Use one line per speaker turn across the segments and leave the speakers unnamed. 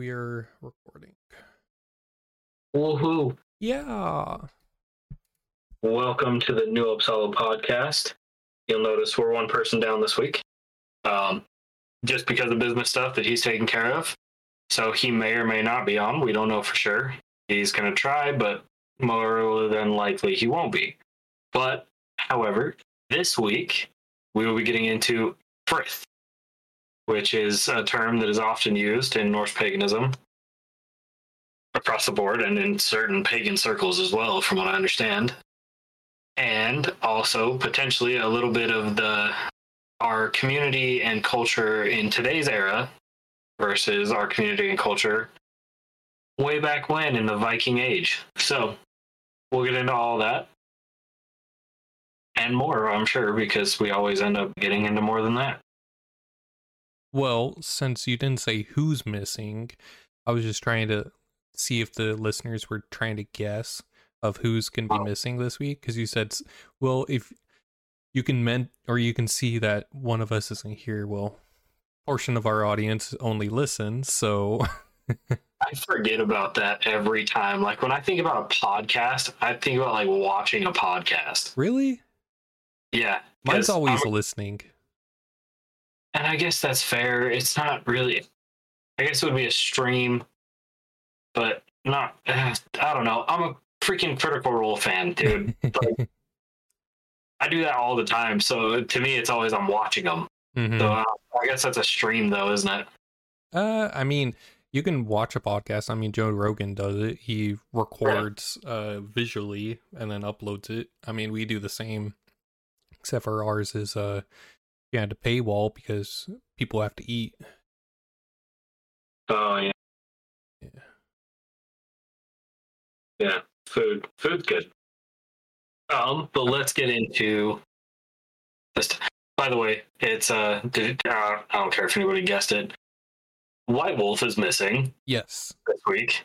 we are recording.
Woohoo!
Yeah.
Welcome to the New Uppsala podcast. You'll notice we're one person down this week, um, just because of business stuff that he's taking care of. So he may or may not be on. We don't know for sure. He's going to try, but more than likely he won't be. But, however, this week we will be getting into frith, which is a term that is often used in Norse paganism across the board and in certain pagan circles as well, from what I understand. And also potentially a little bit of the our community and culture in today's era versus our community and culture way back when in the Viking Age. So we'll get into all that and more, I'm sure, because we always end up getting into more than that.
Well, since you didn't say who's missing, I was just trying to see if the listeners were trying to guess of who's going to be missing this week because you said, well, if you can meant or you can see that one of us isn't here, well, portion of our audience only listens, so
I forget about that every time. Like when I think about a podcast, I think about like watching a podcast.
really,
Yeah.
Mine's always
I'm-
listening.
And I guess that's fair. It's not really. I guess it would be a stream, but not. I don't know. I'm a freaking Critical Role fan, dude. I do that all the time. So to me, it's always I'm watching them.
Mhm.
So uh, I guess that's a stream, though, isn't it?
Uh, I mean, you can watch a podcast. I mean, Joe Rogan does it. He records uh visually and then uploads it. I mean, we do the same, except for ours is uh, you had to paywall because people have to eat.
Oh yeah.
Yeah.
Yeah. Food. Food's good. Um, but let's get into this. By the way, it's uh, did, uh, I don't care if anybody guessed it. White Wolf is missing
Yes,
this week.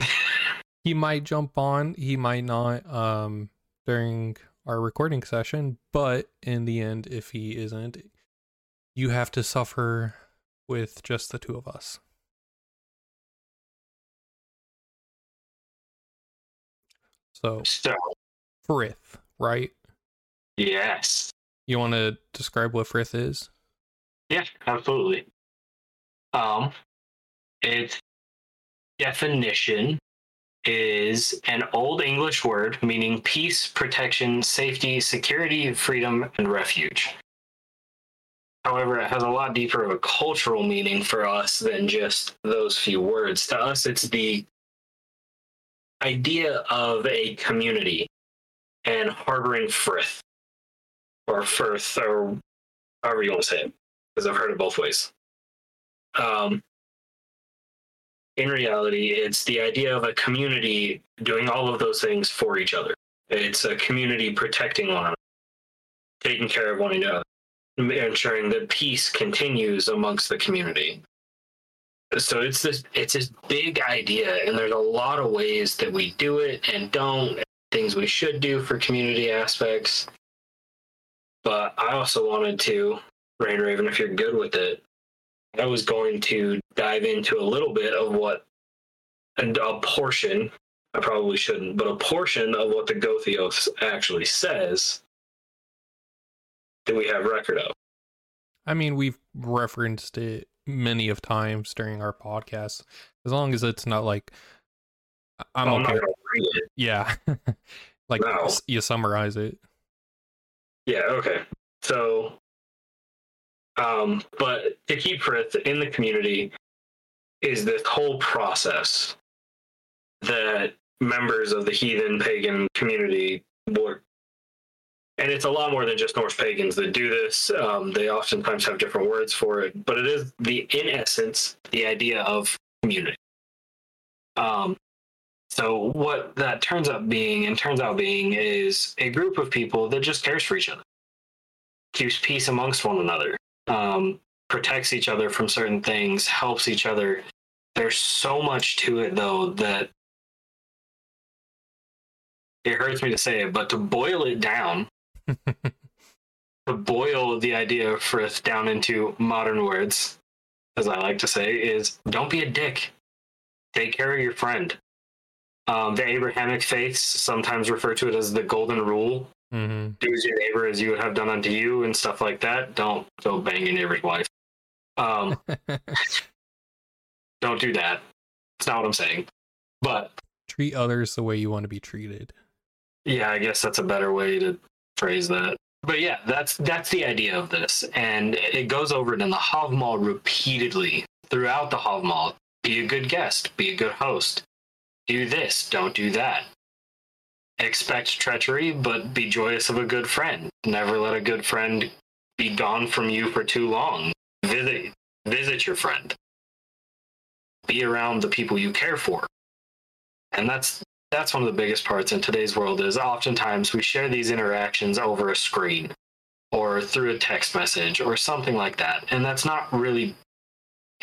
he might jump on. He might not. Um, during our recording session, but in the end, if he isn't, you have to suffer with just the two of us. So
So
Frith, right?
yes,
You want to describe what Frith is?
yeah, absolutely. Um, its definition is an old English word meaning peace, protection, safety, security, freedom, and refuge. However, it has a lot deeper of a cultural meaning for us than just those few words. To us, it's the idea of a community and harboring frith or firth or however you want to say it, because I've heard it both ways. Um, in reality, it's the idea of a community doing all of those things for each other. It's a community protecting one another, taking care of one another, ensuring that peace continues amongst the community. So it's this it's this big idea, and there's a lot of ways that we do it and don't, things we should do for community aspects. But I also wanted to, Rain Raven, if you're good with it, I was going to dive into a little bit of what, and a portion, I probably shouldn't, but a portion of what the Gothios actually says that we have record of.
I mean, we've referenced it many of times during our podcast. As long as it's not like I'm
oh, I'm
okay.
going read it.
Yeah, like
No.
you summarize it.
Yeah, okay. So, um, but to keep Frith in the community is this whole process that members of the heathen pagan community work. And it's a lot more than just Norse pagans that do this. Um, they oftentimes have different words for it, but it is the, in essence, the idea of community. Um, so what that turns up being and turns out being is a group of people that just cares for each other, keeps peace amongst one another, um, protects each other from certain things, helps each other. There's so much to it though that it hurts me to say it, but to boil it down, to boil the idea of frith down into modern words, as I like to say, is don't be a dick. take care of your friend. Um, the Abrahamic faiths sometimes refer to it as the golden rule.
Mm-hmm.
Do as your neighbor as you would have done unto you and stuff like that. Don't go bang your neighbor's wife. Um, don't do that. It's not what I'm saying. But
Treat others the way you want to be treated.
yeah, I guess that's a better way to phrase that. But yeah, that's that's the idea of this, and it goes over it in the Havmal repeatedly throughout the Havmal. Be a good guest. Be a good host. Do this. Don't do that. Expect treachery, but be joyous of a good friend. Never let a good friend be gone from you for too long. Visit visit your friend. Be around the people you care for. And that's that's one of the biggest parts in today's world is oftentimes we share these interactions over a screen or through a text message or something like that. And that's not really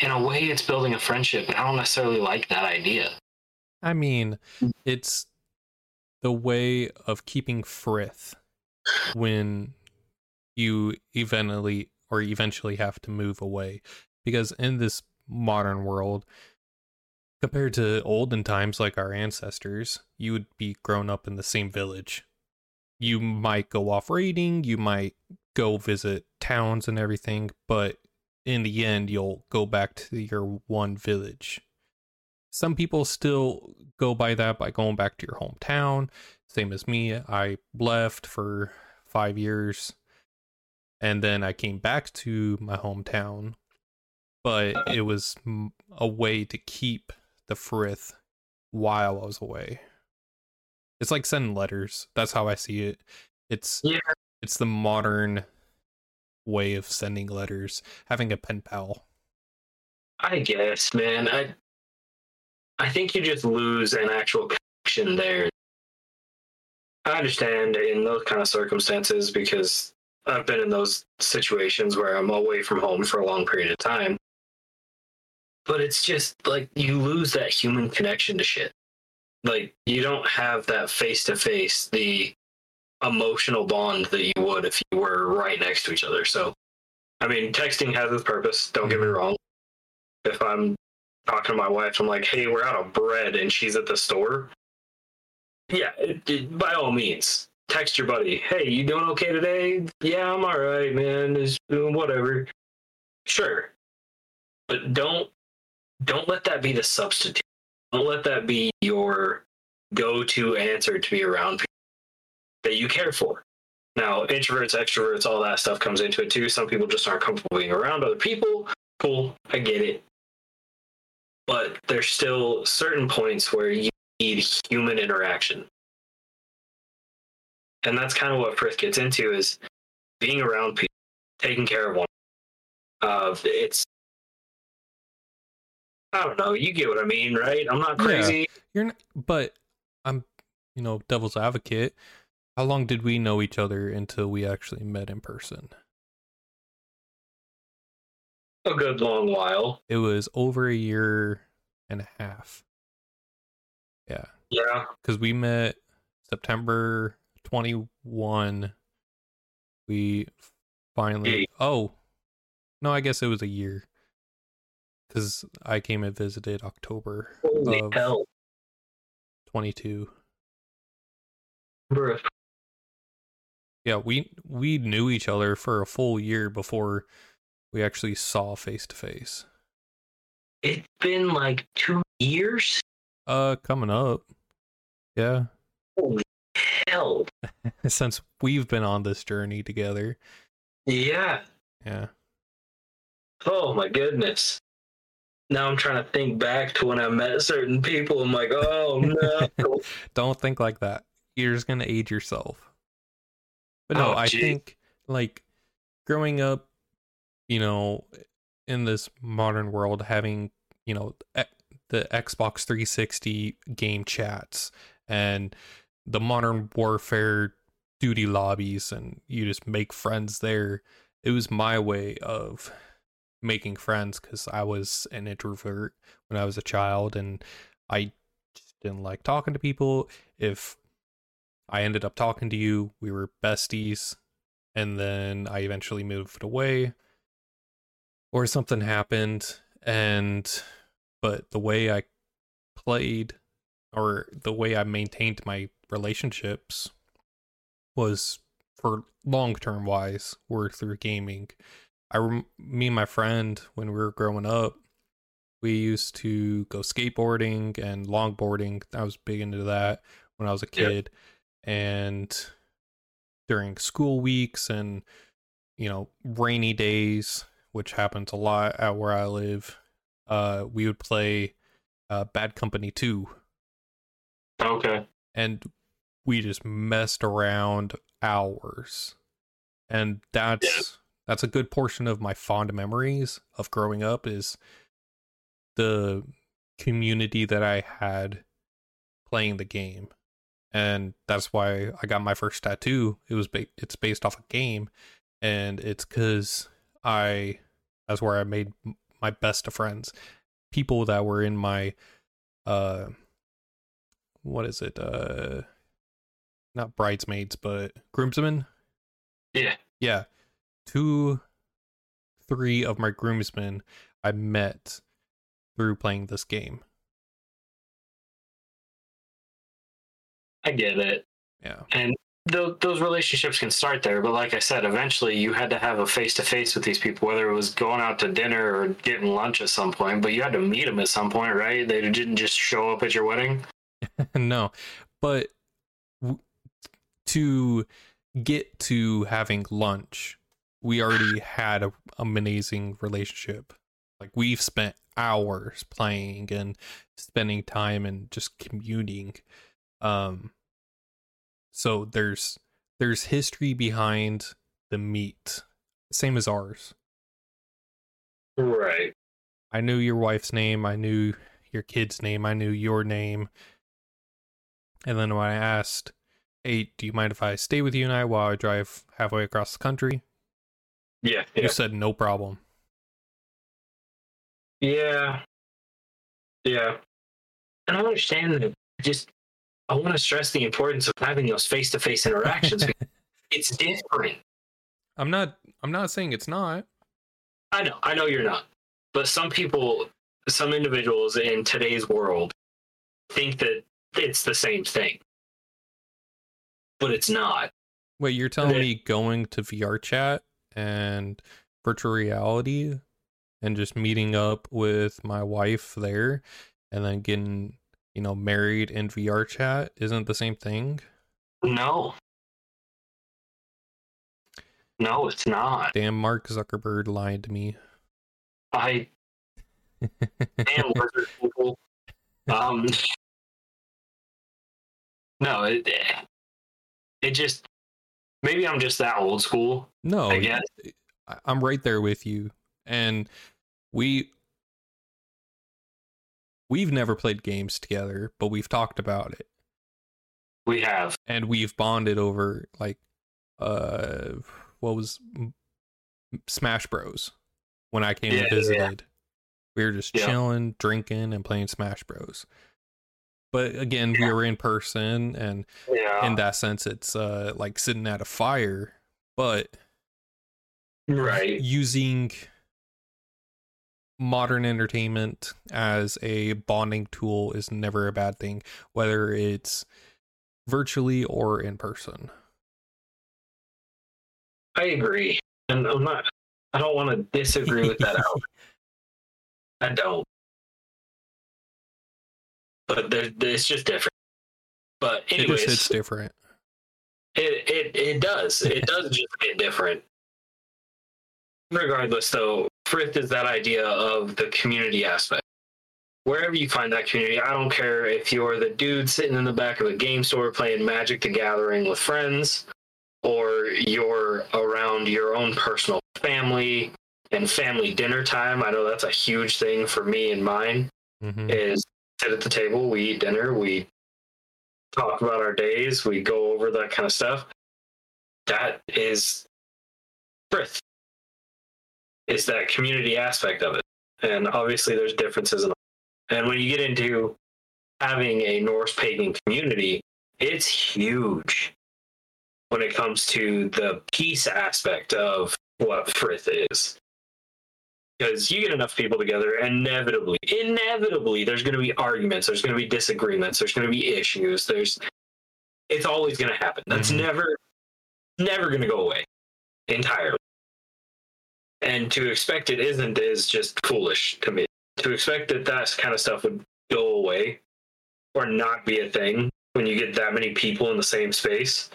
in a way it's building a friendship. and I don't necessarily like that idea.
I mean, it's the way of keeping frith when you eventually or eventually have to move away. Because in this modern world, compared to olden times like our ancestors, you would be grown up in the same village. You might go off raiding, you might go visit towns and everything, but in the end, you'll go back to your one village. Some people still go by that by going back to your hometown. Same as me. I left for five years and then I came back to my hometown, but it was a way to keep the frith while I was away. It's like sending letters. That's how I see it. It's
Yeah.
it's the modern way of sending letters, having a pen pal.
I guess, man. I I think you just lose an actual connection there. I understand in those kind of circumstances because I've been in those situations where I'm away from home for a long period of time. But it's just like you lose that human connection to shit. Like you don't have that face to face, the emotional bond that you would if you were right next to each other. So, I mean, texting has its purpose. Don't get me mm-hmm. wrong. If I'm talking to my wife, I'm like, "Hey, we're out of bread," and she's at the store. Yeah, it, it- by all means, text your buddy. Hey, you doing okay today? Yeah, I'm all right, man. Just uh, doing whatever. Sure, but don't don't let that be the substitute. Don't let that be your go-to answer to be around people that you care for. Now, introverts, extroverts, all that stuff comes into it too. Some people just aren't comfortable being around other people. Cool, I get it. But there's still certain points where you need human interaction. And that's kind of what Frith gets into is being around people, taking care of one. Uh, it's I don't know. You get what I mean, right? I'm not
Yeah.
crazy.
You're not, but I'm, you know, devil's advocate. How long did we know each other until we actually met in person?
A good long while.
It was over a year and a half. Yeah,
Yeah.
because we met September 21. We finally.
Hey.
Oh, no, I guess it was a year. Because I came and visited October
Holy
Of-
hell.
22.
Bruh.
Yeah, we we knew each other for a full year before we actually saw face to face.
It's been like two years?
Uh, coming up. Yeah,
Holy hell.
since we've been on this journey together.
Yeah.
Yeah.
Oh my goodness. Now I'm trying to think back to when I met certain people. I'm like, oh no.
Don't think like that. You're just gonna age yourself. But no,
Oh,
I think like growing up, you know, in this modern world, having you know the Xbox 360 game chats and the modern warfare duty lobbies, and you just make friends there. It was my way of making friends because I was an introvert when I was a child, and I just didn't like talking to people. If I ended up talking to you, we were besties, and then I eventually moved away, or something happened, and but the way I played or the way I maintained my relationships was for long term wise were through gaming. I rem- me and my friend when we were growing up, we used to go skateboarding and longboarding. I was big into that when I was a kid, and during school weeks and you know rainy days, which happens a lot at where I live, uh, we would play uh, Bad Company Two.
Okay.
And we just messed around hours, and that's
Yeah.
that's a good portion of my fond memories of growing up is the community that I had playing the game. And that's why I got my first tattoo. It was ba- it's based off a game and it's cuz I that's where I made my best of friends. People that were in my uh what is it? Uh not bridesmaids, but groomsmen
Yeah.
yeah two three of my groomsmen i met through playing this game
I get it.
yeah
And th- those relationships can start there, but like I said, eventually you had to have a face to face with these people, whether it was going out to dinner or getting lunch at some point. But you had to meet them at some point, right? They didn't just show up at your wedding.
no but w- to get to having lunch we already had a amazing relationship like we've spent hours playing and spending time and just commuting um so there's there's history behind the meat same as ours
Right.
I knew your wife's name. I knew your kid's name. I knew your name. And then when I asked, hey, do you mind if I stay with you and I while I drive halfway across the country?
Yeah.
You said no problem.
Yeah. Yeah. And I understand that. Just, I want to stress the importance of having those face to face interactions. it's different.
I'm not I'm not saying it's not.
I know, I know you're not. But some people, some individuals in today's world think that it's the same thing. But it's not.
Wait, you're telling
Okay.
me going to VR chat and virtual reality and just meeting up with my wife there and then getting, you know, married in VR chat isn't the same thing?
No. No, it's not.
Damn Mark Zuckerberg lied to me.
I damn lizard people. Um No, it it just maybe I'm just that old school.
No,
I guess.
I'm right there with you. And we we've never played games together, but we've talked about it.
We have.
And we've bonded over like uh what was Smash Bros. When I came
Yeah,
and
yeah.
visited. We were just
Yeah.
chilling, drinking and playing Smash Bros. But again, we were in person and
Yeah.
in that sense it's uh like sitting at a fire, but
right.
using modern entertainment as a bonding tool is never a bad thing, whether it's virtually or in person.
I agree. And I'm not I don't want to disagree with that out. I don't. But there, it's just different. But
it
anyways,
hits different.
It it it does. It does just get different. Regardless, though, Frith is that idea of the community aspect. Wherever you find that community, I don't care if you're the dude sitting in the back of a game store playing Magic the Gathering with friends, or you're around your own personal family and family dinner time. I know that's a huge thing for me and mine
hmm
is sit at the table, we eat dinner, we talk about our days, we go over that kind of stuff. That is Frith. It's that community aspect of it. And obviously there's differences in and when you get into having a Norse pagan community, it's huge when it comes to the peace aspect of what Frith is. because you get enough people together, inevitably, inevitably, there's going to be arguments, there's going to be disagreements, there's going to be issues. There's, it's always going to happen. That's
Mhm.
never, never going to go away entirely. And to expect it isn't is just foolish to me. To expect that that kind of stuff would go away or not be a thing when you get that many people in the same space,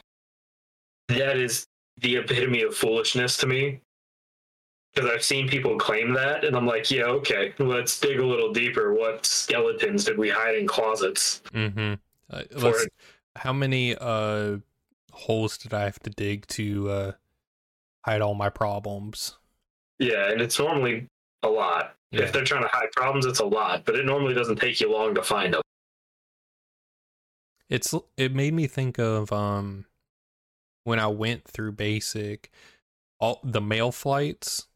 that is the epitome of foolishness to me because I've seen people claim that, and I'm like, yeah, okay, let's dig a little deeper. What skeletons did we hide in closets?
Mm-hmm. Uh, let's, how many uh holes did I have to dig to uh hide all my problems?
Yeah, and it's normally a lot.
Yeah.
If they're trying to hide problems, it's a lot, but it normally doesn't take you long to find them.
It's it made me think of um when I went through basic all the mail flights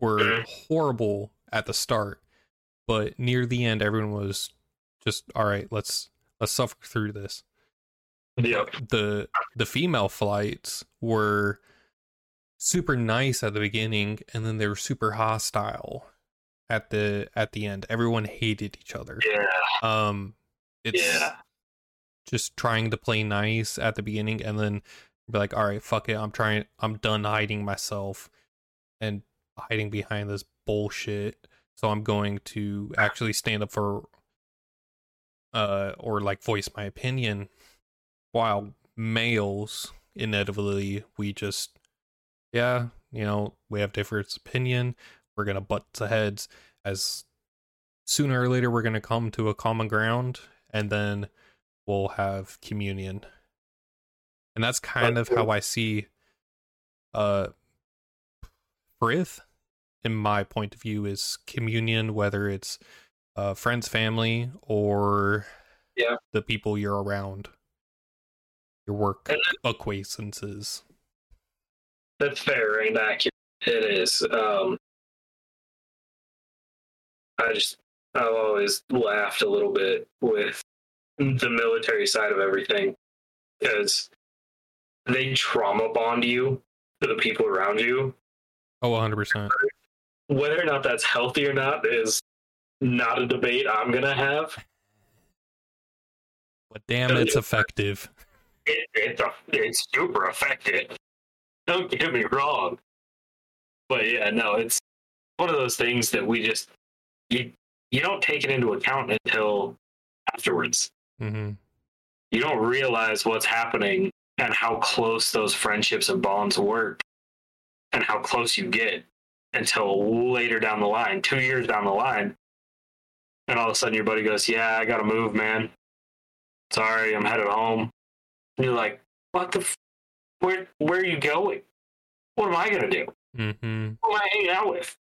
were
Mhm.
horrible at the start, but near the end everyone was just all right, let's let's suffer through this.
Yep.
The the female flights were super nice at the beginning and then they were super hostile at the at the end. Everyone hated each other.
Yeah.
Um it's
Yeah.
just trying to play nice at the beginning and then be like, all right, fuck it. I'm trying, I'm done hiding myself and hiding behind this bullshit. So I'm going to actually stand up for, uh, or like voice my opinion. While males, inevitably, we just, yeah, you know, we have different opinion. We're going to butt to heads as sooner or later we're going to come to a common ground and then we'll have communion and that's kind of how i see uh frith in my point of view is communion whether it's uh friends family or
Yeah.
the people you're around your work acquaintances
That's fair and accurate. It is. Um, I just, I've always laughed a little bit with the military side of everything because they trauma bond you to the people around you.
oh 100%
Whether or not that's healthy or not is not a debate I'm going to have.
but damn it's effective
It, it's, a, it's super effective. Don't get me wrong. But yeah, no, it's one of those things that we just you you don't take it into account until afterwards.
hmm
You don't realize what's happening and how close those friendships and bonds work and how close you get until later down the line, two years down the line. And all of a sudden your buddy goes, Yeah, I gotta move, man. Sorry, I'm headed home. And you're like, What the f- where where are you going? What am I gonna do?
Mm-hmm.
who am I hanging out with?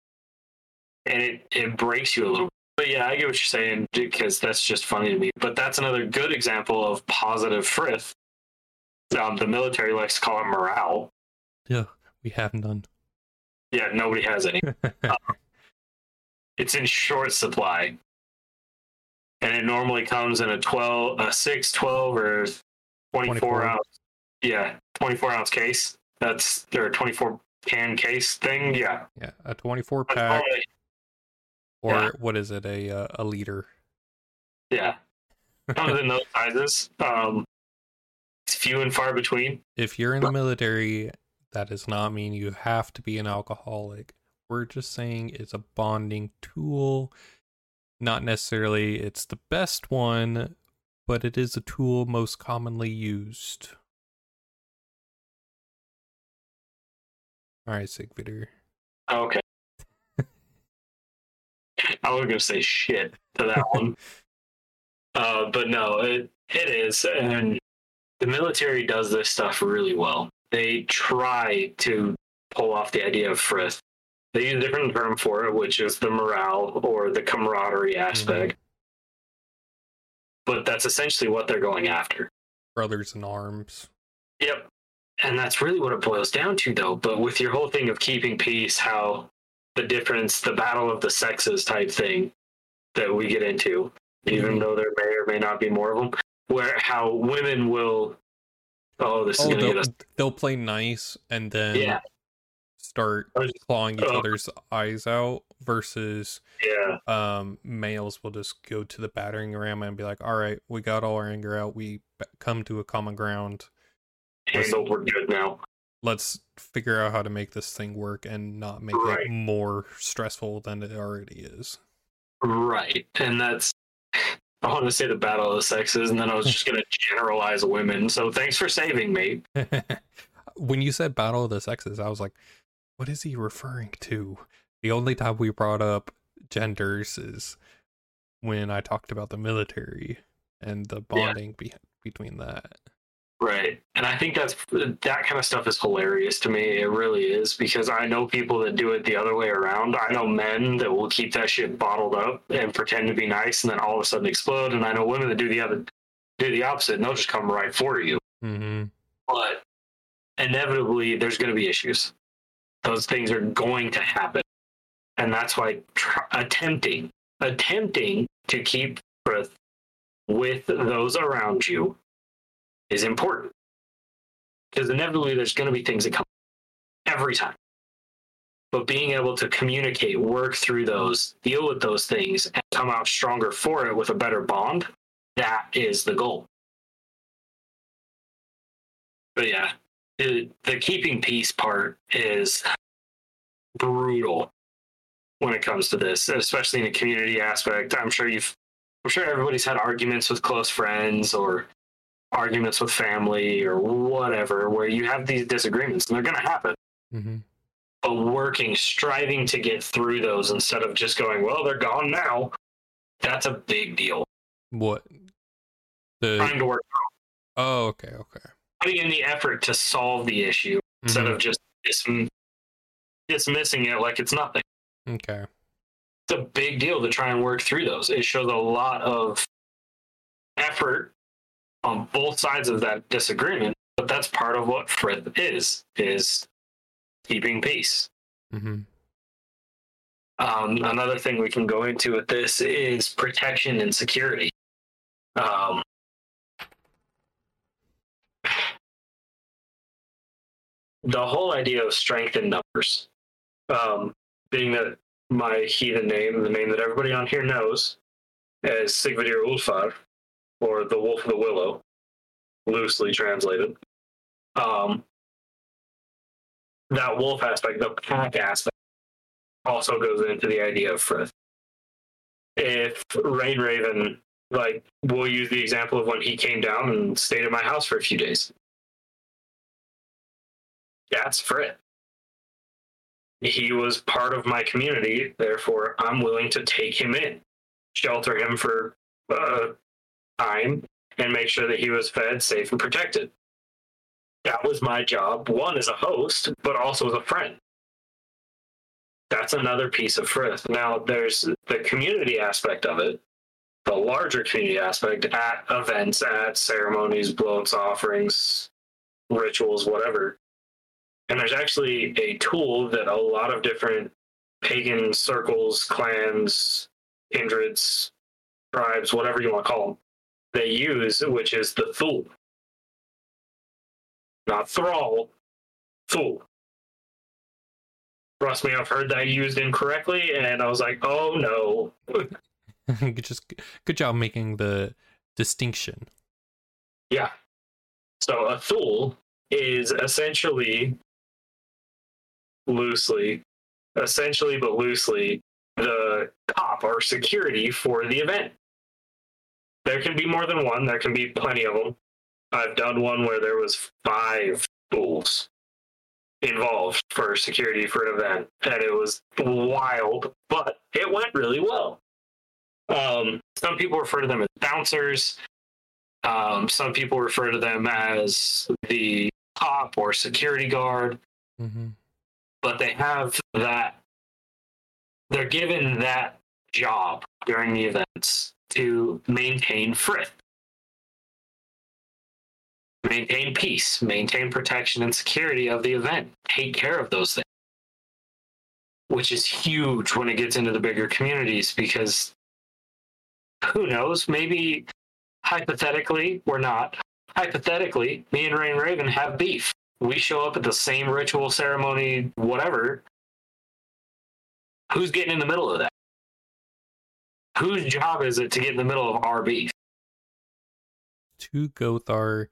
And it, it breaks you a little. But yeah, I get what you're saying because that's just funny to me. But that's another good example of positive frith. Um, the military likes to call it morale.
yeah we have none
Yeah, nobody has any. It's in short supply. And it normally comes in a 12, a 6, 12, or 24,
24.
ounce. Yeah, 24 ounce case. That's their 24 can case thing. Yeah.
yeah a 24 pack
normally-
or
yeah.
what is it a uh, a liter
Yeah. Comes in those sizes. Um, it's few and far between.
if you're in the military, that does not mean you have to be an alcoholic. We're just saying it's a bonding tool. Not necessarily it's the best one, but it is a tool most commonly used. All right, Sigvidir.
Okay. I was gonna say shit to that one. Uh, but no, it it is, and the military does this stuff really well. They try to pull off the idea of frith. They use a different term for it, which is the morale or the camaraderie aspect. But that's essentially what they're going after.
Brothers in arms.
Yep. And that's really what it boils down to, though. But with your whole thing of keeping peace, how the difference, the battle of the sexes type thing that we get into, even
Mhm.
though there may or may not be more of them, where how women will, oh, this is
Oh,
get
they'll,
us.
they'll play nice and then
Yeah.
start clawing each
oh.
other's eyes out versus
Yeah.
um males will just go to the battering ram and be like all right we got all our anger out we come to a common ground
Handled. We're good now.
let's figure out how to make this thing work and not make
Right.
it more stressful than it already is
Right. And that's I want to say the battle of the sexes, and then I was just gonna generalize women. So thanks for saving me.
when you said battle of the sexes i was like what is he referring to the only time we brought up genders is when i talked about the military and the bonding be- between that
Right. And I think that's that kind of stuff is hilarious to me. It really is because I know people that do it the other way around. I know men that will keep that shit bottled up and pretend to be nice and then all of a sudden explode. And I know women that do the other do the opposite and they'll just come right for you.
mm-hmm
But inevitably there's going to be issues. Those things are going to happen. And that's why tr- attempting attempting to keep with those around you is important. Because inevitably there's going to be things that come every time. But being able to communicate work through those deal with those things and come out stronger for it with a better bond that is the goal. But yeah the, the keeping peace part is brutal when it comes to this especially in a community aspect. I'm sure you've i'm sure everybody's had arguments with close friends or arguments with family or whatever where you have these disagreements and they're going to happen.
Mm-hmm.
But working striving to get through those instead of just going well they're gone now that's a big deal.
What? The
trying to work
oh okay okay.
Putting in the effort to solve the issue instead
Mhm.
of just dism- dismissing it like it's nothing.
Okay.
It's a big deal to try and work through those. It shows a lot of effort on both sides of that disagreement but that's part of what frith is is keeping peace.
Mm-hmm.
Um, another thing we can go into with this is protection and security. Um, the whole idea of strength in numbers, um, being that my heathen name, the name that everybody on here knows, as Sigvidir Ulfar, or the Wolf of the Willow, loosely translated. Um, that wolf aspect, the pack aspect also goes into the idea of Frith. If Rain Raven, like, we'll use the example of when he came down and stayed at my house for a few days. That's Frith. He was part of my community, therefore, I'm willing to take him in, shelter him for uh, time, and make sure that he was fed, safe, and protected. That was my job, one as a host, but also as a friend that's another piece of Frith. Now, there's the community aspect of it, the larger community aspect at events, at ceremonies, blows, offerings, rituals, whatever. And there's actually a tool that a lot of different pagan circles, clans, kindreds, tribes, whatever you want to call them, they use, which is the Thule. Not Thrall, Thule trust me, I've heard that used incorrectly, and I was like, oh no.
just good job making the distinction
Yeah. So a Thule is essentially, loosely, essentially but loosely, the cop or security for the event. There can be more than one. There can be plenty of them. I've done one where there was five Thules involved for security for an event, and it was wild, but it went really well. Um, some people refer to them as bouncers. Um, some people refer to them as the cop or security guard,
mm-hmm.
but they have that. They're given that job during the events to maintain frith, maintain peace, maintain protection and security of the event, take care of those things, which is huge when it gets into the bigger communities because who knows, maybe hypothetically, we're not. Hypothetically, me and Rain Raven have beef. we show up at the same ritual ceremony, whatever. Who's getting in the middle of that? Whose job is it to get in the middle of our beef?
Two Gothar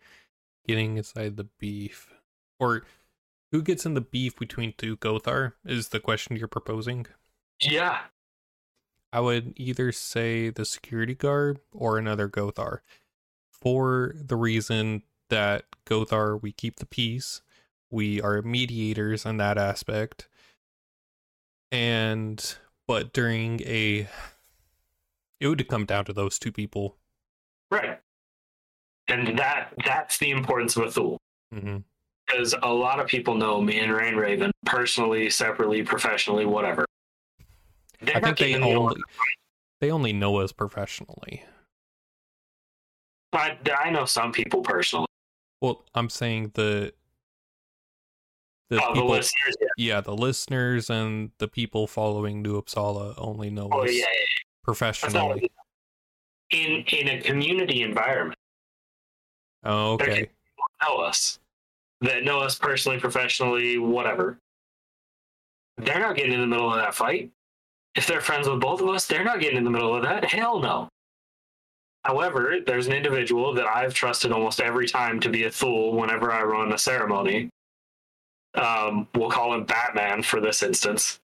getting inside the beef. Or who gets in the beef between two Gothar is the question you're proposing.
Yeah.
I would either say the security guard or another Gothar. For the reason that Gothar, we keep the peace. We are mediators in that aspect. And but during a it would come down to those two people.
Right. And that that's the importance of a Thule.
hmm
Because a lot of people know me and Rain Raven personally, separately, professionally, whatever. They're
I think they
getting in the middle of
only they only know us professionally.
I, I know some people personally.
Well, I'm saying the the
oh,
people,
the listeners, yeah.
yeah, the listeners and the people following New Uppsala only know
Oh,
us
yeah, yeah.
Professionally.
in in a community environment.
Oh, okay.
getting people that know us, that know us personally, professionally, whatever. They're not getting in the middle of that fight. If they're friends with both of us, they're not getting in the middle of that. Hell no. However, there's an individual that I've trusted almost every time to be a Thule whenever I run a ceremony. Um, we'll call him Batman for this instance.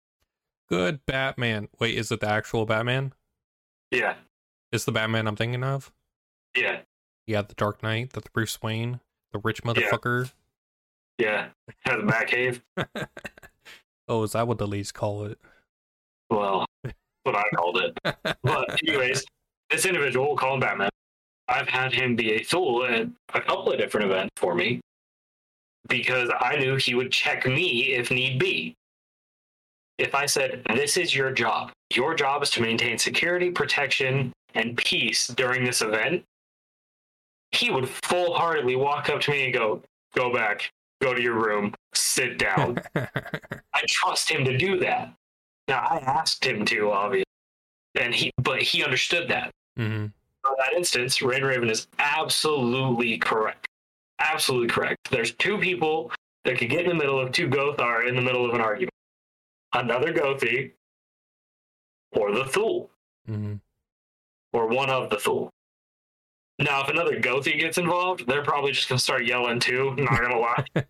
Good Batman. Wait, is it the actual Batman?
Yeah,
Is the Batman I'm thinking of?
yeah,
Yeah, the Dark Knight, the Bruce Wayne, the rich motherfucker.
yeah. Has a Batcave.
oh, is that what the leads call it?
Well, that's what I called it. But anyways, this individual, we'll call him Batman. I've had him be a Thule at a couple of different events for me because I knew he would check me if need be. If I said, This is your job, your job is to maintain security, protection, and peace during this event, he would full heartedly walk up to me and go, Go back, go to your room, sit down. I trust him to do that. Now I asked him to, obviously, and he, but he understood that.
hmm
In that instance, Rain Raven is absolutely correct. Absolutely correct. There's two people that could get in the middle of two Gothar in the middle of an argument. Another Gothi, or the Thule,
hmm
or one of the Thule. Now, if another Gothi gets involved, they're probably just gonna start yelling too. Not gonna lie.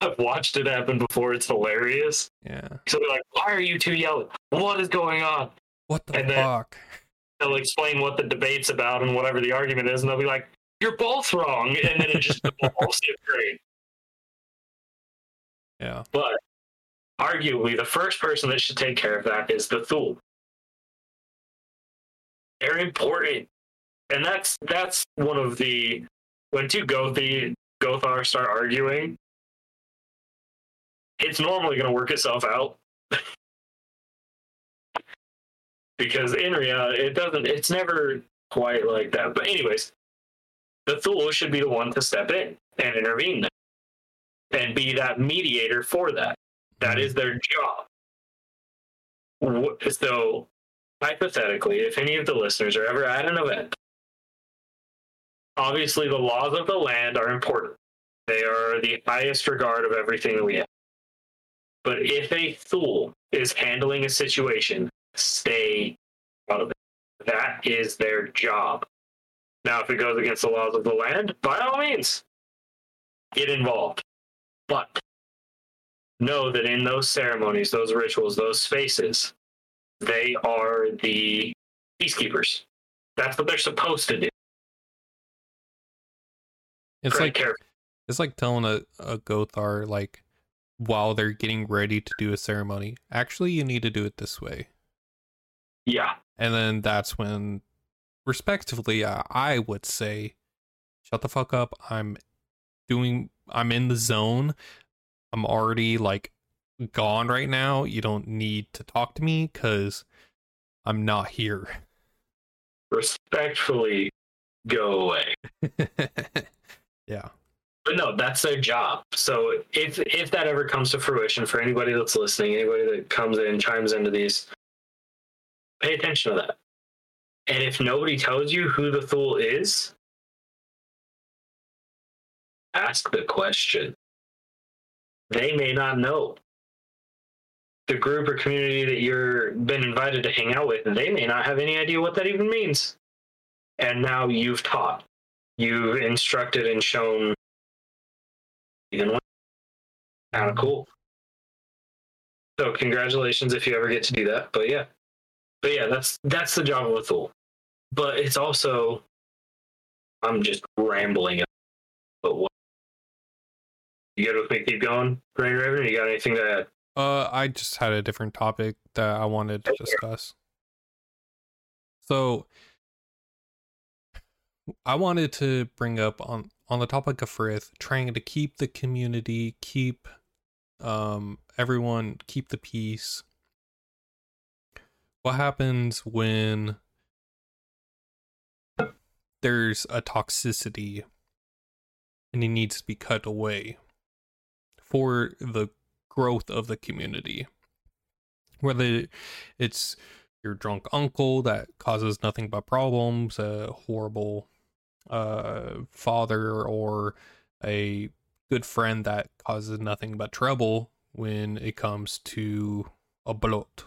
I've watched it happen before. It's hilarious.
Yeah.
So they're like, "Why are you two yelling? What is going on?"
What the
And
fuck?
They'll explain what the debate's about and whatever the argument is, and they'll be like, "You're both wrong," and then it just devolves. It's great.
Yeah.
But arguably, the first person that should take care of that is the Thule. They're important, and that's that's one of the when two Gothi Gothar start arguing, it's normally to work itself out. because in reality, it doesn't. It's never quite like that. But anyways, the Thule should be the one to step in and intervene there and be that mediator for that. That is their job. So, hypothetically, if any of the listeners are ever at an event, obviously the laws of the land are important. They are the highest regard of everything we have. But if a Thule is handling a situation, stay out of it. That is their job. Now, if it goes against the laws of the land, by all means, get involved. But know that in those ceremonies, those rituals, those spaces, they are the peacekeepers. That's what they're supposed to do.
It's like
careful.
it's like telling a, a Gothar like while they're getting ready to do a ceremony. Actually, you need to do it this way.
Yeah.
And then that's when, respectively, I, I would say, shut the fuck up. I'm doing, I'm in the zone. I'm already like gone right now. You don't need to talk to me because I'm not here.
Respectfully go away.
yeah.
But no, that's their job. So if if that ever comes to fruition for anybody that's listening, anybody that comes in, chimes into these, pay attention to that. And if nobody tells you who the Thule is, ask the question. They may not know. The group or community that you're been invited to hang out with, they may not have any idea what that even means. And now you've taught, you've instructed and shown. Even kind of cool. So congratulations if you ever get to do that. But yeah, but yeah, that's that's the job of a Thule. But it's also, I'm just rambling. You good with me? Keep going, Rain Raven. You got anything to add?
Uh, I just had a different topic that I wanted to discuss. So, I wanted to bring up on on the topic of Frith, trying to keep the community, keep um everyone, keep the peace. What happens when there's a toxicity and it needs to be cut away for the growth of the community. Whether it's your drunk uncle that causes nothing but problems, a horrible uh, father, or a good friend that causes nothing but trouble when it comes to a blot.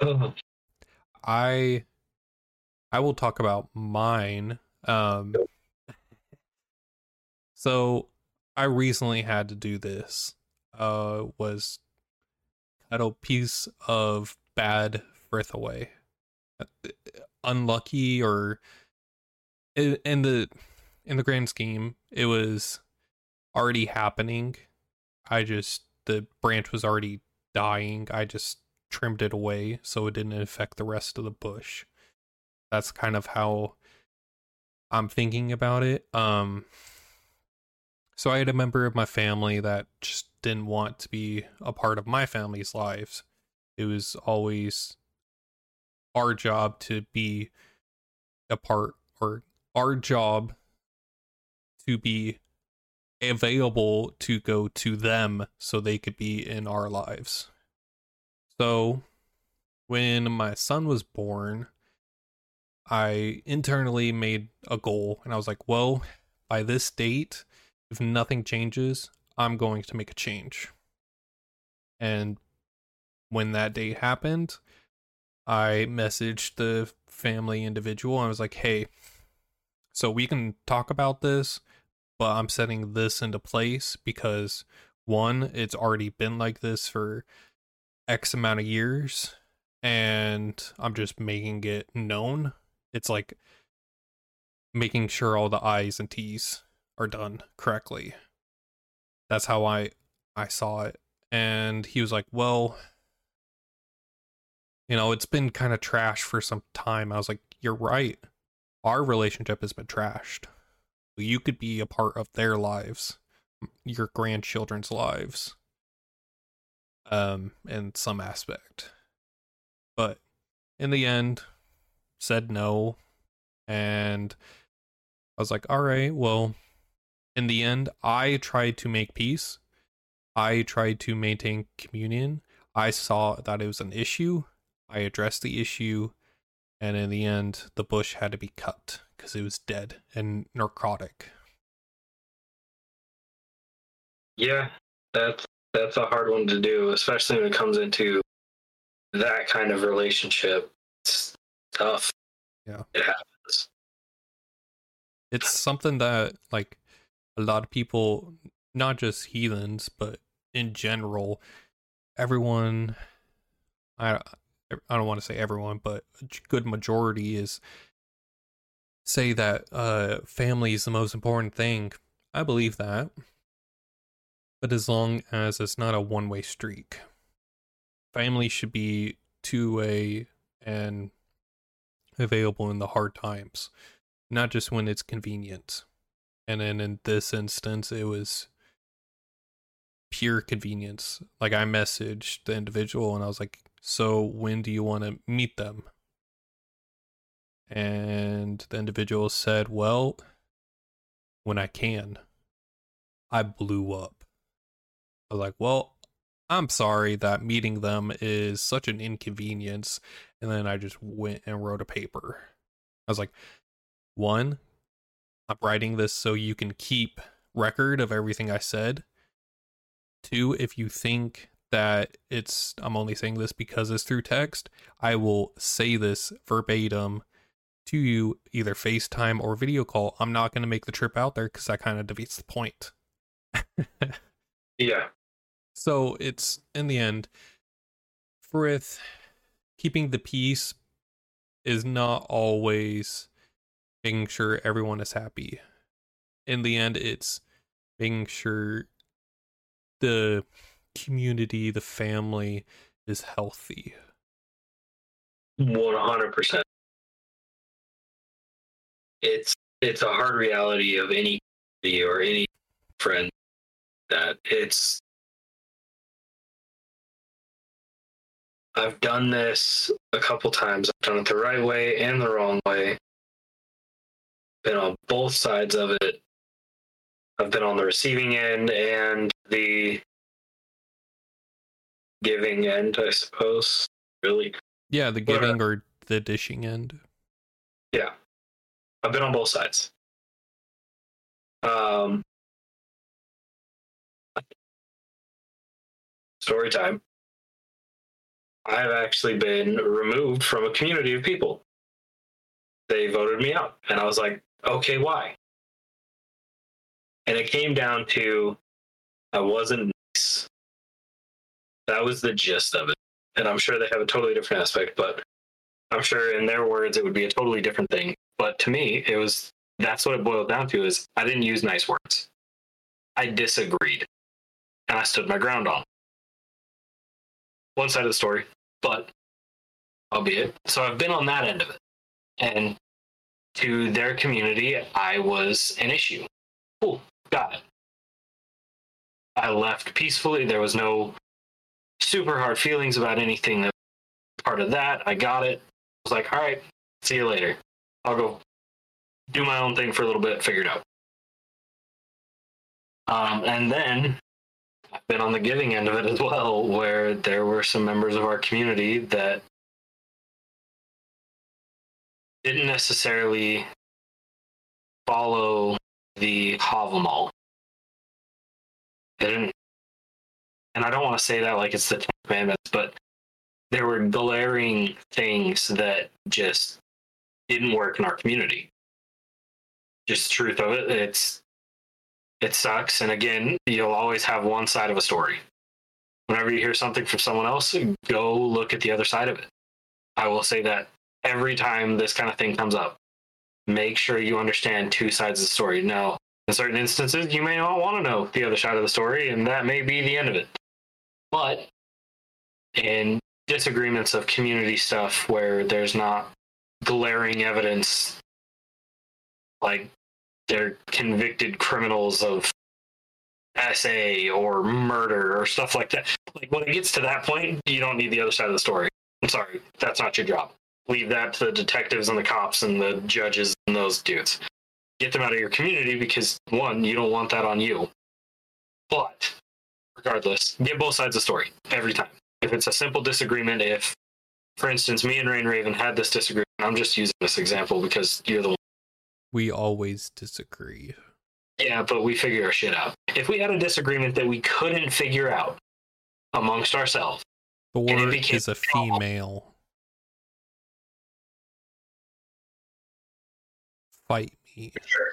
Oh,
I I will talk about mine. Um so I recently had to do this. Uh was cut a piece of bad frith away. Unlucky or in, in the in the grand scheme, it was already happening. I just the branch was already dying. I just trimmed it away so it didn't affect the rest of the bush. That's kind of how I'm thinking about it. Um so I had a member of my family that just didn't want to be a part of my family's lives. It was always our job to be a part or our job to be available to go to them so they could be in our lives. So, when my son was born, I internally made a goal and I was like, well, by this date, if nothing changes, I'm going to make a change. And when that day happened, I messaged the family individual. I was like, hey, so we can talk about this, but I'm setting this into place because one, it's already been like this for X amount of years, and I'm just making it known. It's like making sure all the I's and T's are done correctly. That's how I I saw it. And he was like, "Well, you know, it's been kind of trash for some time." I was like, "You're right. Our relationship has been trashed. You could be a part of their lives, your grandchildren's lives." um, in some aspect. But in the end, said no. And I was like, all right, well, in the end, I tried to make peace. I tried to maintain communion. I saw that it was an issue. I addressed the issue. And in the end, the bush had to be cut because it was dead and narcotic.
yeah, that's that's a hard one to do, especially when it comes into that kind of relationship. It's tough.
Yeah.
It happens.
it's something that like a lot of people not just heathens but in general everyone i i don't want to say everyone but a good majority is say that uh family is the most important thing. I believe that. But as long as it's not a one-way streak. Family should be two-way and available in the hard times not just when it's convenient. And then in this instance, it was pure convenience. Like I messaged the individual and I was like, So when do you want to meet them? And the individual said, Well, when I can. I blew up. I was like, Well, I'm sorry that meeting them is such an inconvenience. And then I just went and wrote a paper. I was like, one, I'm writing this so you can keep record of everything I said. Two, if you think that it's I'm only saying this because it's through text, I will say this verbatim to you either FaceTime or video call. I'm not going to make the trip out there because that kind of defeats the point.
yeah.
So it's in the end, Frith keeping the peace is not always making sure everyone is happy. In the end, it's making sure the community, the family is healthy.
100%. It's it's a hard reality of any or any friend that it's I've done this a couple times. I've done it the right way and the wrong way. Been on both sides of it. I've been on the receiving end and the giving end, I suppose. Really.
Yeah, the giving or the dishing end.
Yeah. I've been on both sides. Um story time. I've actually been removed from a community of people. They voted me out. And I was like, okay, why? And it came down to I wasn't nice. That was the gist of it. And I'm sure they have a totally different aspect, but I'm sure in their words it would be a totally different thing. But to me, it was that's what it boiled down to is I didn't use nice words. I disagreed. And I stood my ground on. One side of the story but albeit. So I've been on that end of it. And to their community, I was an issue. Cool, got it. I left peacefully. There was no super hard feelings about anything that part of that. I got it. I was like, all right, see you later. I'll go do my own thing for a little bit, figure it out. Um, and then I've been on the giving end of it as well, where there were some members of our community that didn't necessarily follow the Havamal. They didn't, and I don't want to say that like it's the Ten Commandments, but there were glaring things that just didn't work in our community. Just the truth of it, it's it sucks. And again, you'll always have one side of a story. Whenever you hear something from someone else, go look at the other side of it. I will say that every time this kind of thing comes up, make sure you understand two sides of the story. Now, in certain instances, you may not want to know the other side of the story, and that may be the end of it. But in disagreements of community stuff where there's not glaring evidence, like they're convicted criminals of SA or murder or stuff like that. Like when it gets to that point, you don't need the other side of the story. I'm sorry, that's not your job. Leave that to the detectives and the cops and the judges and those dudes. Get them out of your community because one, you don't want that on you. But regardless, get both sides of the story every time. If it's a simple disagreement, if for instance me and Rain Raven had this disagreement, I'm just using this example because you're the one
we always disagree.
Yeah, but we figure our shit out. If we had a disagreement that we couldn't figure out amongst ourselves,
Thor is a female. Fight me.
Sure.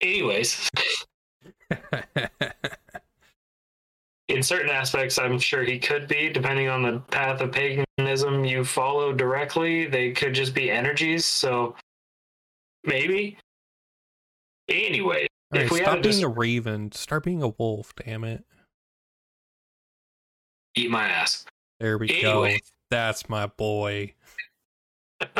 Anyways, in certain aspects, I'm sure he could be, depending on the path of paganism you follow directly. They could just be energies. So maybe. Anyway,
right, if we stop being a raven, start being a wolf. Damn it!
Eat my ass.
There we anyway. go. That's my boy.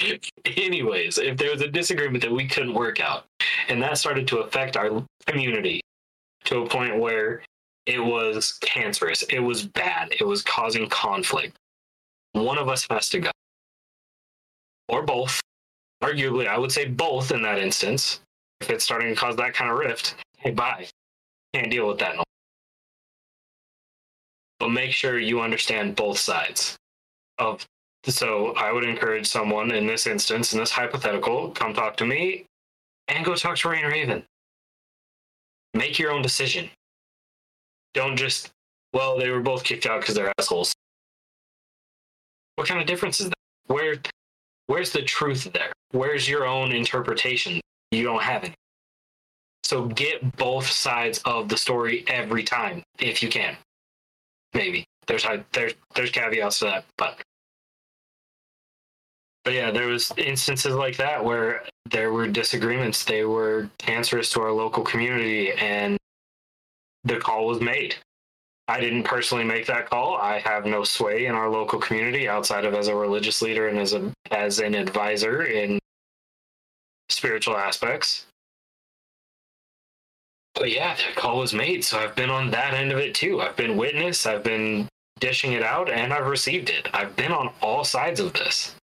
Anyways, if there was a disagreement that we couldn't work out, and that started to affect our community to a point where it was cancerous, it was bad, it was causing conflict, one of us has to go. Or both arguably, I would say both in that instance. If it's starting to cause that kind of rift, hey, bye. Can't deal with that. No. But make sure you understand both sides of So I would encourage someone in this instance, in this hypothetical, come talk to me and go talk to Rain Raven. Make your own decision. Don't just, well, they were both kicked out because they're assholes. What kind of difference is that? Where, where's the truth there? Where's your own interpretation? You don't have it. So get both sides of the story every time if you can. Maybe there's there's there's caveats to that, but but yeah, there was instances like that where there were disagreements. They were cancerous to our local community, and the call was made. I didn't personally make that call. I have no sway in our local community outside of as a religious leader and as a as an advisor in spiritual aspects. But yeah, that call was made, so I've been on that end of it too. I've been witness, I've been dishing it out, and I've received it. I've been on all sides of this.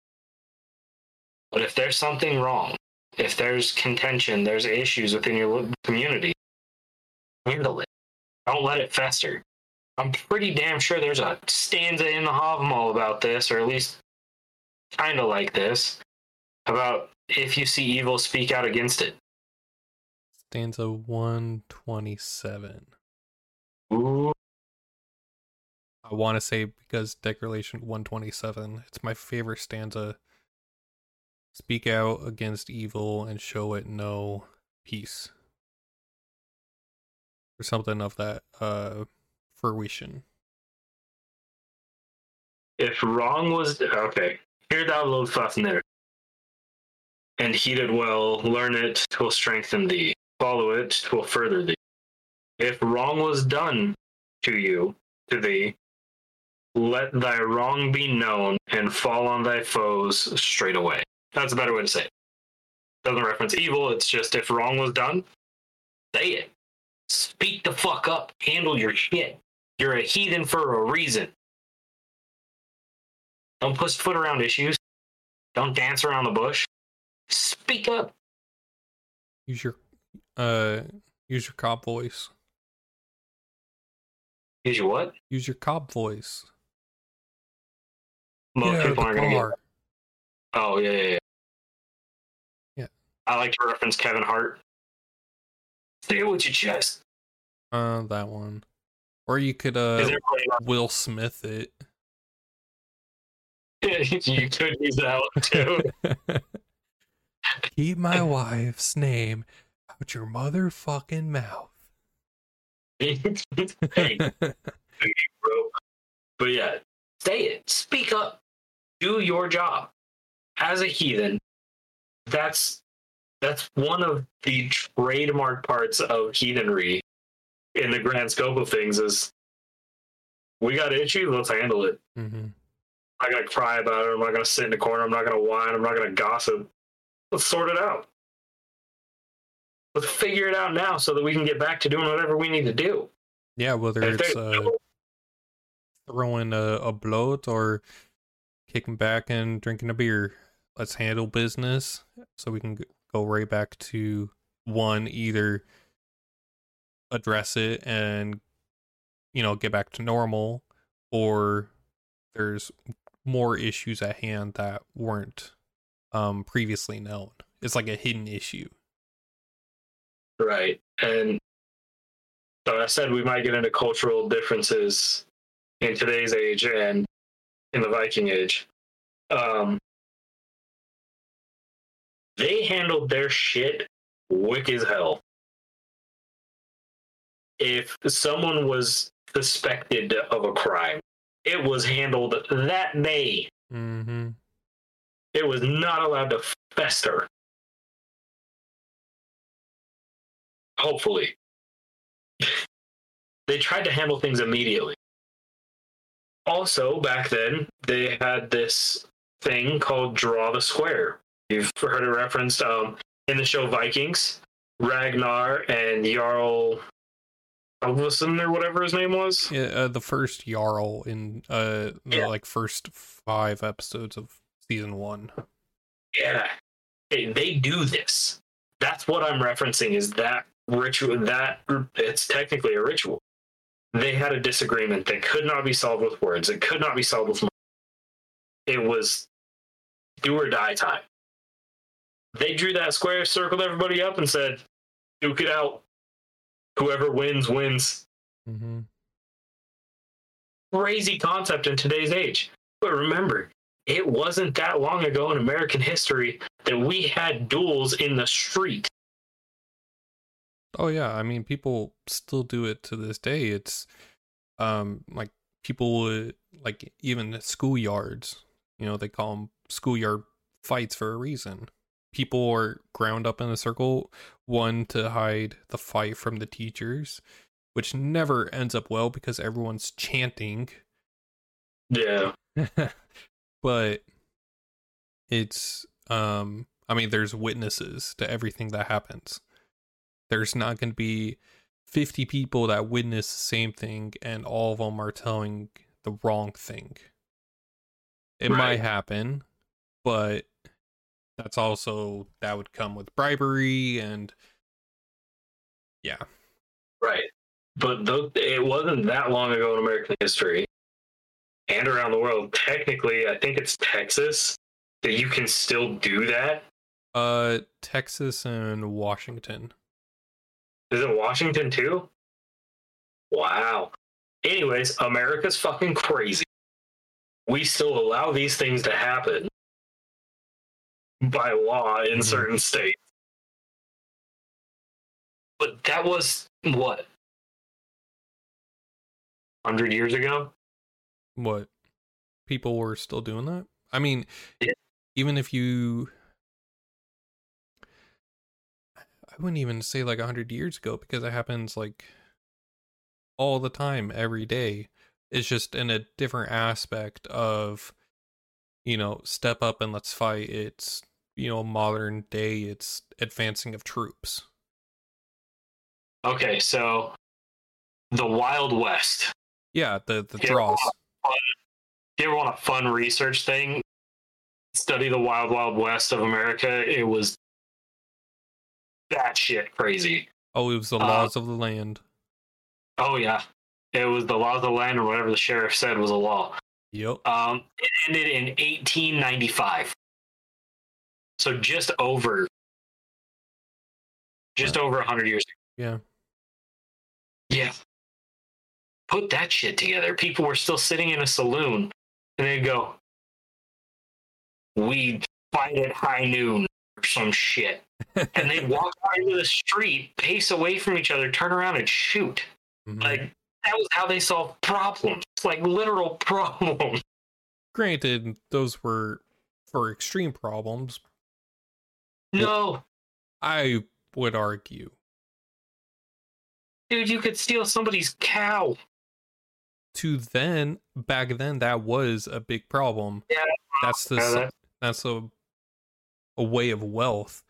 But if there's something wrong, if there's contention, there's issues within your community, handle it. Don't let it fester. I'm pretty damn sure there's a stanza in the Havamal about this, or at least kind of like this, about if you see evil, speak out against it.
Stanza 127.
Ooh.
I want to say because Declaration 127, it's my favorite stanza. Speak out against evil and show it no peace. Or something of that uh fruition.
If wrong was okay, hear thou Loddfafnir, and heed it well, learn it, twill strengthen thee, follow it, twill further thee. If wrong was done to you, to thee, let thy wrong be known and fall on thy foes straight away. That's a better way to say it. Doesn't reference evil, it's just if wrong was done, say it. Speak the fuck up. Handle your shit. You're a heathen for a reason. Don't pussyfoot around issues. Don't dance around the bush. Speak up.
Use your uh use your cop voice.
Use your what?
Use your cop voice.
Most people aren't gonna get. Oh yeah, yeah, yeah. I like to reference Kevin Hart. Say it with your chest.
Uh that one. Or you could uh Will Smith it.
you could use that one too.
Keep my wife's name out your motherfucking mouth.
hey, bro. But yeah, say it. Speak up. Do your job. As a heathen, that's that's one of the trademark parts of heathenry in the grand scope of things is we got issues, let's handle it.
hmm
I'm not gonna cry about it, I'm not gonna sit in the corner, I'm not gonna whine, I'm not gonna gossip. Let's sort it out. Let's figure it out now so that we can get back to doing whatever we need to do.
Yeah, whether it's uh,
no-
throwing a, a blot or kicking back and drinking a beer. Let's handle business so we can go right back to one either address it and you know get back to normal or there's more issues at hand that weren't um previously known. It's like a hidden issue.
Right. And so I said we might get into cultural differences in today's age and in the Viking age. Um, they handled their shit wick as hell. If someone was suspected of a crime, it was handled that day.
Mm-hmm.
It was not allowed to fester. Hopefully. they tried to handle things immediately. Also, back then, they had this thing called Draw the Square. You've heard it referenced um, in the show Vikings. Ragnar and Jarl Alvason or whatever his name was.
Yeah, uh, the first Jarl in uh the
Yeah.
like first five episodes of season one.
Yeah. Hey, they do this. That's what I'm referencing is that ritual that it's technically a ritual. They had a disagreement that could not be solved with words. It could not be solved with it was do or die time. They drew that square, circled everybody up, and said, "Duke it out. Whoever wins wins."
hmm
Crazy concept in today's age. But remember, it wasn't that long ago in American history that we had duels in the street.
Oh yeah, I mean people still do it to this day. It's um like people would like even schoolyards, you know, they call them schoolyard fights for a reason. People are ground up in a circle, one to hide the fight from the teachers, which never ends up well because everyone's chanting.
Yeah.
but it's um i mean there's witnesses to everything that happens. There's not going to be 50 people that witness the same thing and all of them are telling the wrong thing. It might happen but that's also that would come with bribery and yeah
Right. But though it wasn't that long ago in American history and around the world. Technically, I think it's Texas that you can still do that.
uh texas and washington
Is it Washington too? Wow. Anyways, America's fucking crazy. We still allow these things to happen by law in
Mhm.
certain states. But that was what? 100 years ago?
what people were still doing that i mean
Yeah.
even if you i wouldn't even say like 100 years ago because it happens like all the time every day it's just in a different aspect of you know step up and let's fight it's you know modern day it's advancing of troops
Okay, so the Wild West.
yeah the the
Yeah,
draws
If you ever want a fun research thing, study the Wild Wild West of America. It was that shit crazy.
oh it was the
Uh,
laws of the land
Oh yeah, it was the law of the land, or whatever the sheriff said was a law.
Yep
Um, it ended in 1895, so just over, just over 100 years.
yeah
Yeah. Put that shit together. People were still sitting in a saloon and they'd go, We fight at high noon or some shit. And they'd walk out into the street, pace away from each other, turn around and shoot.
Mhm.
Like that was how they solved problems. Like literal problems.
granted those were for extreme problems
No.
i would argue
Dude, you could steal somebody's cow.
to then back then that was a big problem
Yeah.
that's the
Yeah,
s- that's a a way of wealth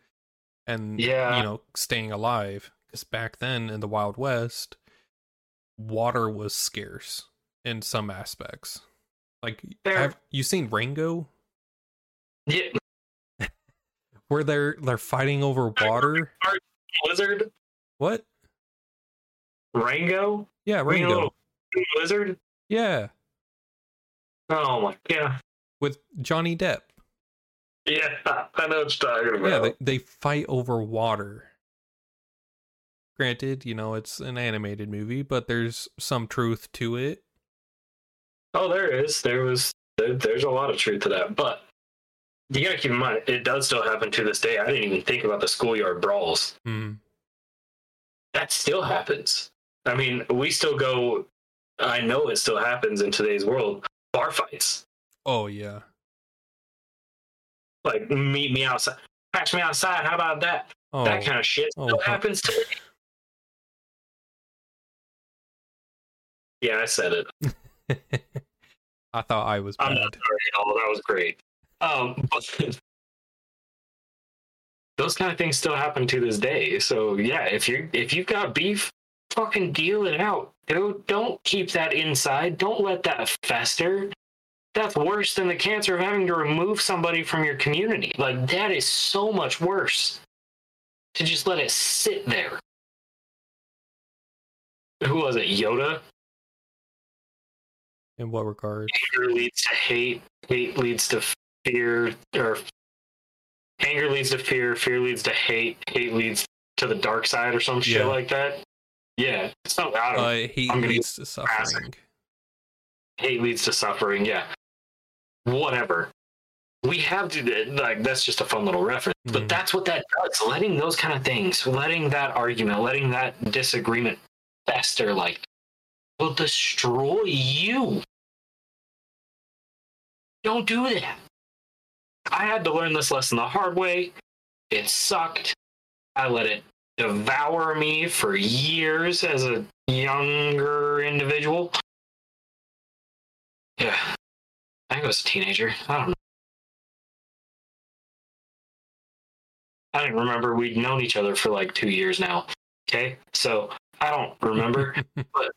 and
Yeah.
you know staying alive because back then in the wild west water was scarce in some aspects like
Fair.
have you seen rango
Yeah.
where they're they're fighting over water
Lizard?
what
Rango?
yeah
Rango. Lizard?
yeah
Oh my god.
with johnny depp
Yeah, I know what you're talking about.
Yeah, they, they fight over water. Granted, you know, it's an animated movie, but there's some truth to it.
oh, there is. There was. There, there's a lot of truth to that, but you gotta keep in mind it does still happen to this day. I didn't even think about the schoolyard brawls.
Hmm.
That still happens. I mean, we still go. I know it still happens in today's world. Bar fights,
Oh, yeah.
like meet me outside, catch me outside. How about that?
Oh,
that kind of shit
Oh,
still happens today. Yeah, I said it.
I thought I was
I'm not sorry at all. That was great. Um, but those kind of things still happen to this day. So yeah, if you if you've got beef, fucking deal it out, dude. Don't keep that inside. Don't let that fester. That's worse than the cancer of having to remove somebody from your community. Like that is so much worse. To just let it sit there. Who was it? Yoda?
In what regard?
Anger leads to hate. Hate leads to fear. Or anger leads to fear. Fear leads to hate. Hate leads to the dark side or some shit
Yeah.
like that. Yeah, it's not. I don't.
Uh, hate
I'm
leads to suffering.
hate leads to suffering. Yeah, whatever. We have to like that's just a fun little reference,
Mhm.
but that's what that does. Letting those kind of things, letting that argument, letting that disagreement fester, like will destroy you. Don't do that. I had to learn this lesson the hard way. It sucked. I let it devour me for years as a younger individual. Yeah. I think I was a teenager. I don't know. I didn't remember we'd known each other for like two years now. Okay. So I don't remember, but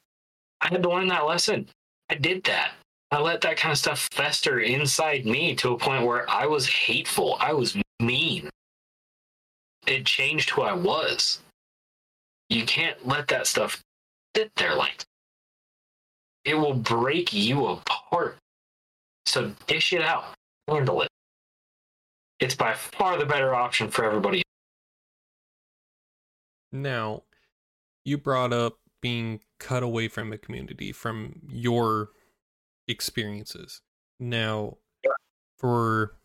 I had to learn that lesson. I did that. I let that kind of stuff fester inside me to a point where I was hateful. I was mean. It changed who I was. You can't let that stuff sit there like it will break you apart. So dish it out, handle it. It's by far the better option for everybody.
Now, you brought up being cut away from the community from your experiences. Now, for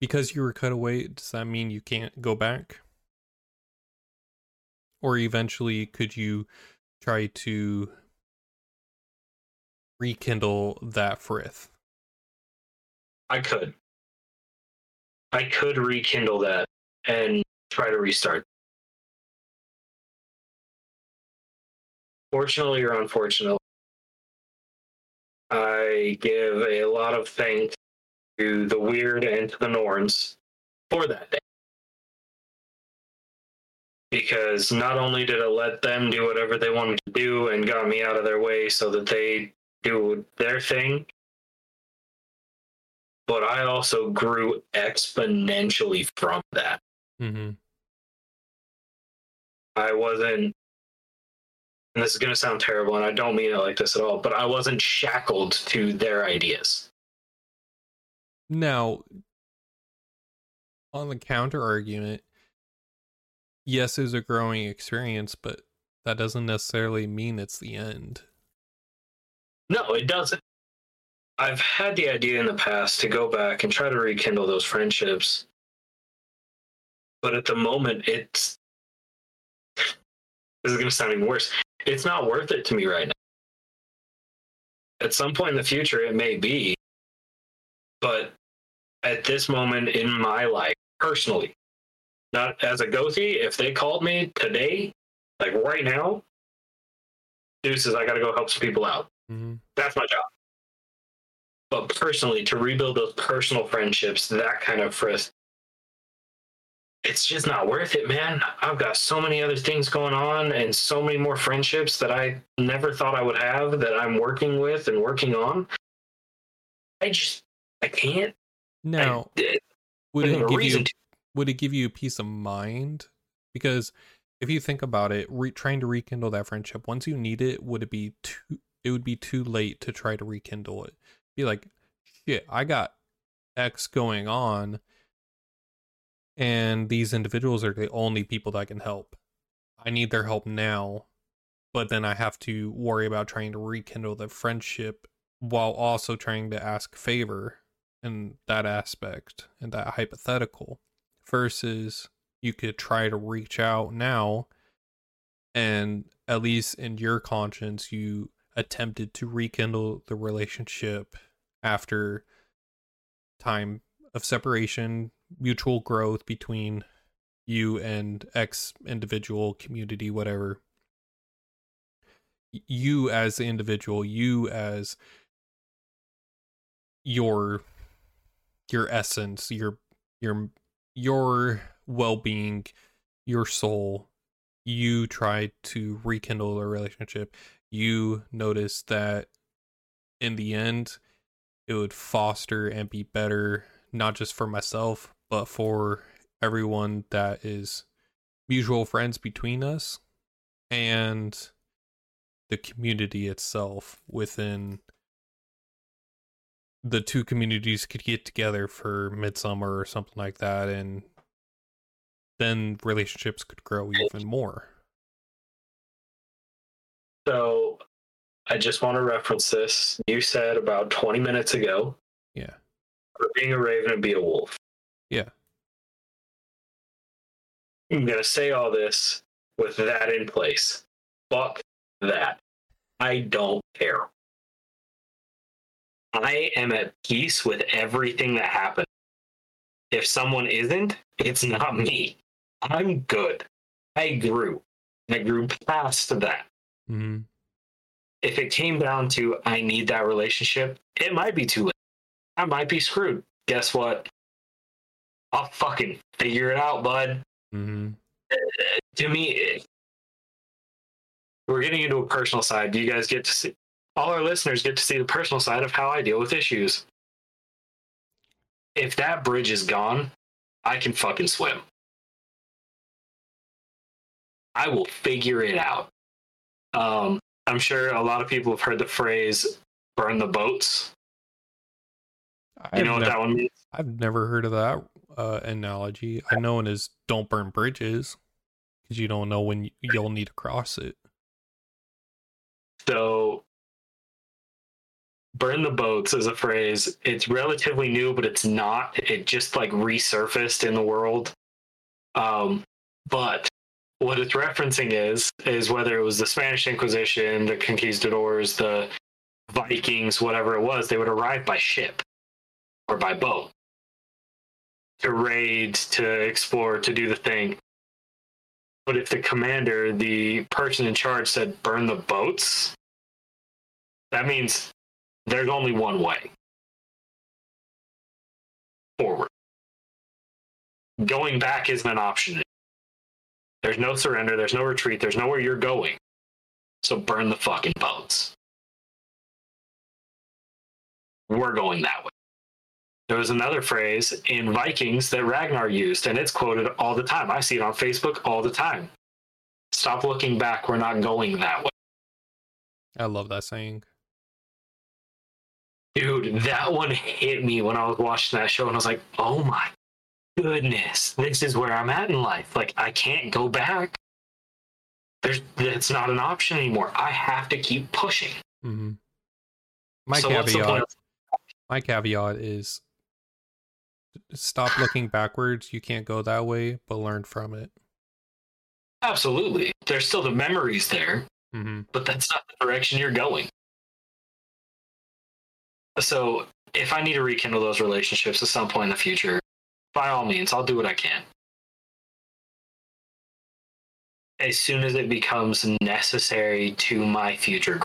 because you were cut away, does that mean you can't go back? Or eventually, could you try to rekindle that frith?
I could. I could rekindle that and try to restart. Fortunately or unfortunately, I give a lot of thanks to the wyrd and to the Norns for that day. Because not only did it let them do whatever they wanted to do and got me out of their way so that they do their thing, but I also grew exponentially from that.
Mm-hmm.
I wasn't, and this is going to sound terrible, and I don't mean it like this at all, but I wasn't shackled to their ideas.
Now, on the counter argument, yes, it's a growing experience, but that doesn't necessarily mean it's the end.
No, it doesn't. I've had the idea in the past to go back and try to rekindle those friendships. But at the moment, it's. This is going to sound even worse. It's not worth it to me right now. At some point in the future, it may be. But at this moment in my life, personally, not as a Gothi, if they called me today, like right now, deuces, I got to go help some people out
Mm-hmm.
that's my job. But personally, to rebuild those personal friendships, that kind of frith, it's just not worth it, man. I've got so many other things going on and so many more friendships that I never thought I would have that I'm working with and working on. I just, I can't.
Now,
I,
would it give you
to.
would it give you a peace of mind? Because if you think about it, re- trying to rekindle that friendship once you need it, would it be too? It would be too late to try to rekindle it. Be like, shit, I got X going on, and these individuals are the only people that can help. I need their help now, but then I have to worry about trying to rekindle the friendship while also trying to ask favor in that aspect and that hypothetical versus you could try to reach out now and at least in your conscience you attempted to rekindle the relationship after time of separation mutual growth between you and ex individual community whatever. You as the individual you as your your essence your your your well-being your soul. You try to rekindle a relationship. You notice that in the end it would foster and be better not just for myself but for everyone that is mutual friends between us and the community itself within the two communities could get together for midsummer or something like that and then relationships could grow even more
So I just want to reference this. You said about 20 minutes ago,
yeah
for being a raven and be a wolf.
Yeah.
I'm going to say all this with that in place. Fuck that. I don't care. I am at peace with everything that happened. If someone isn't, it's not me. I'm good. I grew. I grew past that.
mm-hmm.
if it came down to I need that relationship, it might be too late. I might be screwed. Guess what? I'll fucking figure it out, bud.
Mm-hmm.
To me, it- we're getting into a personal side. Do you guys get to see? All our listeners get to see the personal side of how I deal with issues. If that bridge is gone, I can fucking swim. I will figure it out. Um, I'm sure a lot of people have heard the phrase burn the boats. You
I've,
know what
nev-
that one means?
I've never heard of that uh, analogy i know it is don't burn bridges because you don't know when you'll need to cross it
So, burn the boats is a phrase. It's relatively new, but it's not. It just like resurfaced in the world. Um, but what it's referencing is is whether it was the Spanish Inquisition, the conquistadors, the Vikings, whatever it was, they would arrive by ship or by boat to raid, to explore, to do the thing. But if the commander, the person in charge said burn the boats, that means there's only one way forward. Going back isn't an option. There's no surrender, there's no retreat, there's nowhere you're going. So burn the fucking boats. We're going that way. There was another phrase in Vikings that Ragnar used, and it's quoted all the time. I see it on Facebook all the time. Stop looking back, we're not going that way.
i love that saying
Dude, that one hit me when I was watching that show, and I was like, oh my goodness, this is where I'm at in life. Like, I can't go back. There's, it's not an option anymore. I have to keep pushing.
mm-hmm. my
So
caveat my caveat is stop looking backwards you can't go that way but learn from it
Absolutely. There's still the memories there,
mm-hmm.
but that's not the direction you're going. So, if I need to rekindle those relationships at some point in the future, by all means, I'll do what I can. As soon as it becomes necessary to my future.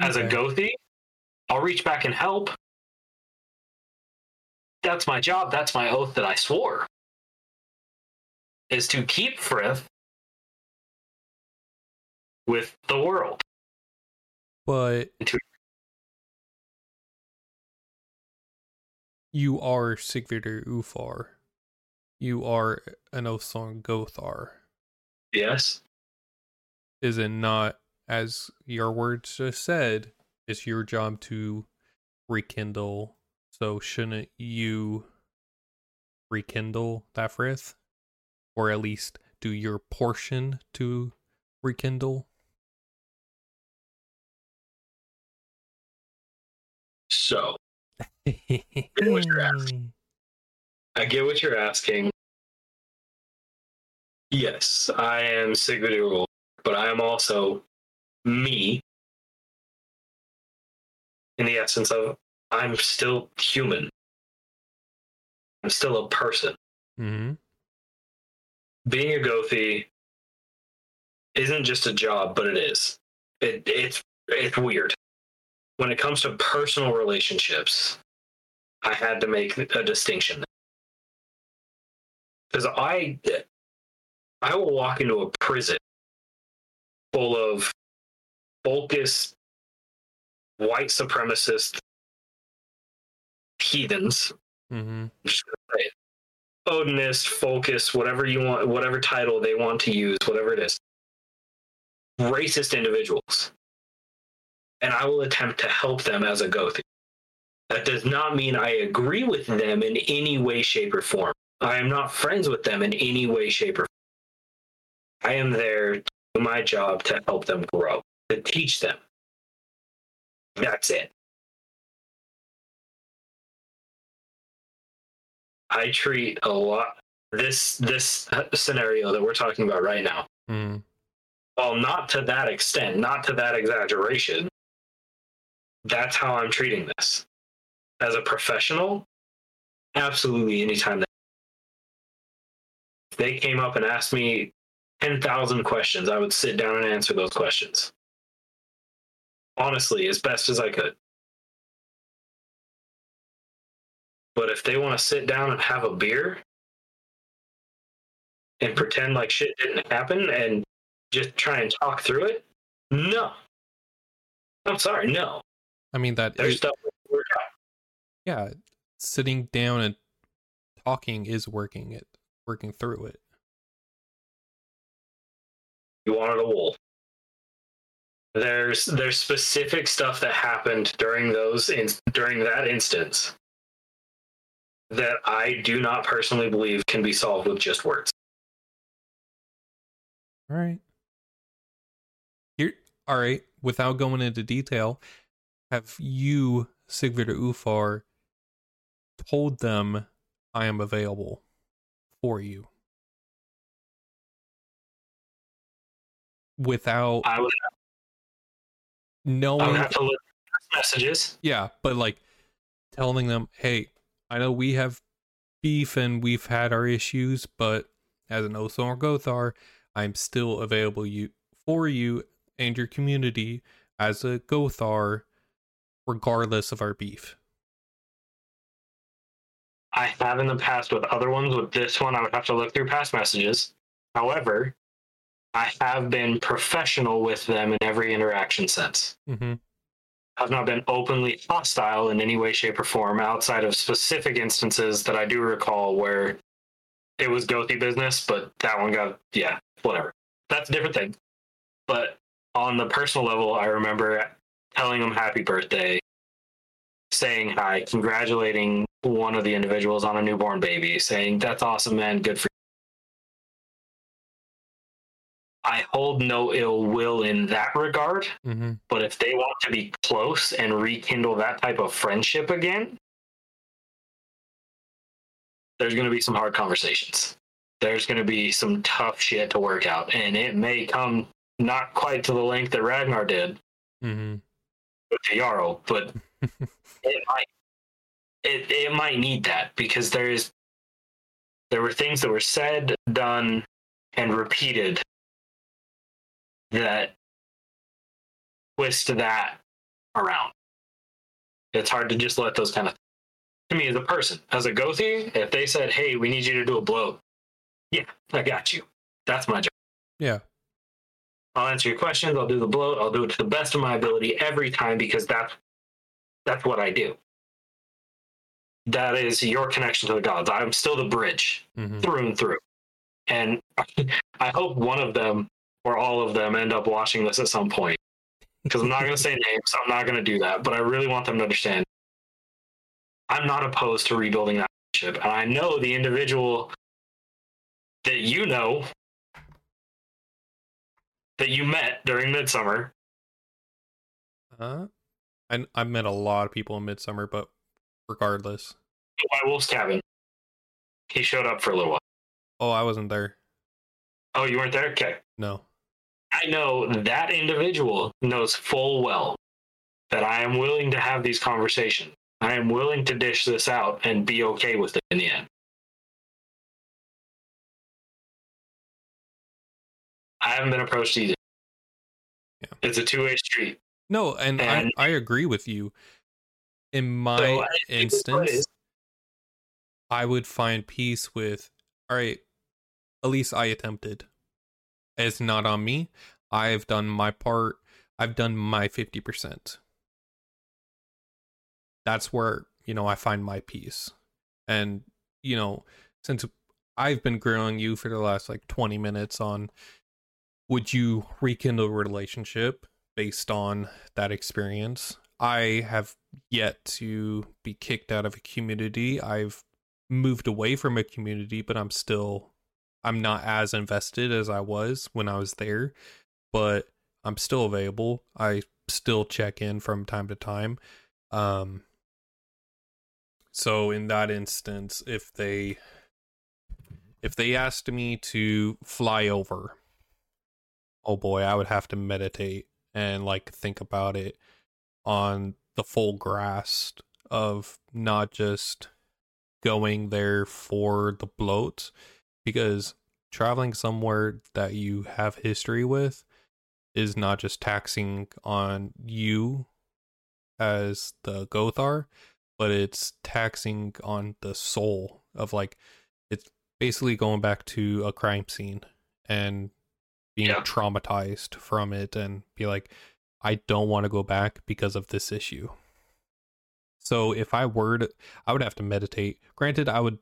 As a
Okay.
Gothi, I'll reach back and help. That's my job. That's my oath that I swore. Is to keep Frith with the world.
but you are Sigvidir Ulfar. You are an Oathsworn Gothar.
Yes.
Is it not, as your words just said, it's your job to rekindle. So shouldn't you rekindle that frith? Or at least do your portion to rekindle?
So what you're asking. I get what you're asking. Yes, I am Sigvidir Ulfar, but I am also me in the essence of I'm still human. I'm still a person.
hmm
Being a Gothi isn't just a job, but it is. It, it's it's weird. When it comes to personal relationships, I had to make a distinction because I I will walk into a prison full of folkish white supremacist heathens.
hmm
I'm just gonna say it. Odinist, folkish, whatever you want, whatever title they want to use, whatever it is. racist individuals. And I will attempt to help them as a Gothi. That does not mean I agree with them in any way, shape, or form. I am not friends with them in any way, shape, or form. I am there to do my job to help them grow, to teach them. That's it. I treat a lot this this scenario that we're talking about right now.
Mm.
Well, not to that extent, not to that exaggeration. That's how I'm treating this. As a professional, absolutely anytime that they came up and asked me 10,000 questions, I would sit down and answer those questions. Honestly, as best as I could. But if they want to sit down and have a beer and pretend like shit didn't happen and just try and talk through it, no. I'm sorry, no.
I mean that
There's
is-
stuff
yeah, sitting down and talking is working it, working through it.
You wanted a wolf. There's there's specific stuff that happened during those in, during that instance that I do not personally believe can be solved with just words.
All right. Here, all right. Without going into detail, have you, Sigvidir Ulfar, told them I am available for you? Without
I would, I
knowing,
would have to look at messages.
yeah, but like telling them, hey, I know we have beef and we've had our issues, but as an Othar Gothar, I'm still available you for you and your community as a Gothar, regardless of our beef.
I have in the past with other ones. With this one, I would have to look through past messages. However, I have been professional with them in every interaction since.
Mm-hmm.
I've not been openly hostile in any way, shape, or form outside of specific instances that I do recall where it was Gothi business, but that one got, yeah, whatever. That's a different thing. But on the personal level, I remember telling them happy birthday, saying hi, congratulating one of the individuals on a newborn baby, saying, that's awesome, man, good for I hold no ill will in that regard.
Mm-hmm.
But if they want to be close and rekindle that type of friendship again, there's going to be some hard conversations. There's going to be some tough shit to work out. And it may come not quite to the length that Ragnar did
Mm-hmm.
with the Jarl, but it might. It, it might need that because there's there were things that were said, done, and repeated that twist that around. It's hard to just let those kind of to me as a person, as a Gothi, if they said, Hey, we need you to do a blot, yeah, I got you. That's my job.
Yeah.
I'll answer your questions, I'll do the blot, I'll do it to the best of my ability every time because that's that's what I do. That is your connection to the gods. I'm still the bridge
Mm-hmm.
through and through. And I hope one of them or all of them end up watching this at some point. Because I'm not going to say names, I'm not going to do that. But I really want them to understand I'm not opposed to rebuilding that relationship. And I know the individual that you know that you met during Midsummer.
Uh, I I met a lot of people in Midsummer, but regardless,
Wolf's cabin. He showed up for a little while.
oh, I wasn't there.
Oh, you weren't there? Okay.
No.
I know that individual knows full well that I am willing to have these conversations. I am willing to dish this out and be okay with it in the end. I haven't been approached either.
Yeah.
It's a two way street.
No, and,
And-
I I agree with you. In my
So, I
instance, I would find peace with, all right, at least I attempted. It's not on me. I've done my part. I've done my 50%. That's where, you know, I find my peace. And, you know, since I've been grilling you for the last like 20 minutes on would you rekindle a relationship based on that experience? I have yet to be kicked out of a community. I've moved away from a community, but I'm still I'm not as invested as I was when I was there, but I'm still available. I still check in from time to time. Um so in that instance, if they if they asked me to fly over, oh boy, I would have to meditate and like think about it on the full grasp of not just going there for the blot because traveling somewhere that you have history with is not just taxing on you as the Gothar, but it's taxing on the soul of like it's basically going back to a crime scene and being yeah. traumatized from it and be like I don't want to go back because of this issue. So if I were to, I would have to meditate. Granted, I would,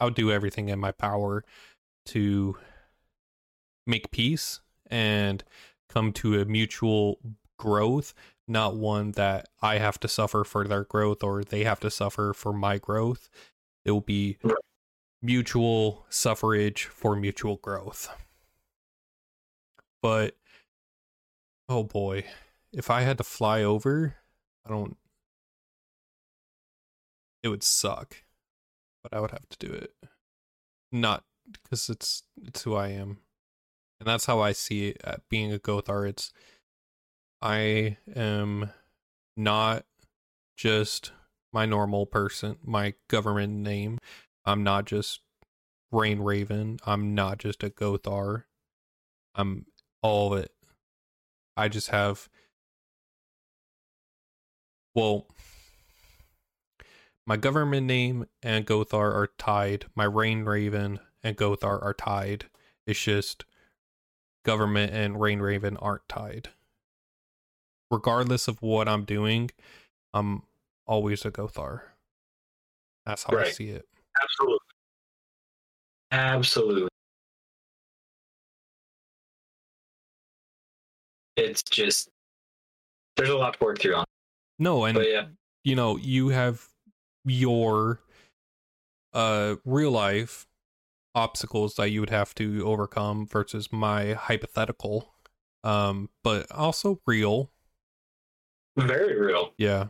I would do everything in my power to make peace and come to a mutual growth, not one that I have to suffer for their growth or they have to suffer for my growth. It will be mutual suffrage for mutual growth. But Oh boy. If I had to fly over, I don't it would suck. But I would have to do it. Not because it's it's who I am. And that's how I see it at being a Gothar. It's I am not just my normal person, my government name. I'm not just Rain Raven. I'm not just a Gothar. I'm all of it. I just have well my government name and Gothar are tied. My Rain Raven and Gothar are tied. It's just government and Rain Raven aren't tied. Regardless of what I'm doing, I'm always a Gothar. That's how right. I see it.
Absolutely. Absolutely. it's just there's a lot to work through on.
No, and yeah. you know, you have your uh real life obstacles that you would have to overcome versus my hypothetical um but also real.
Very real.
Yeah.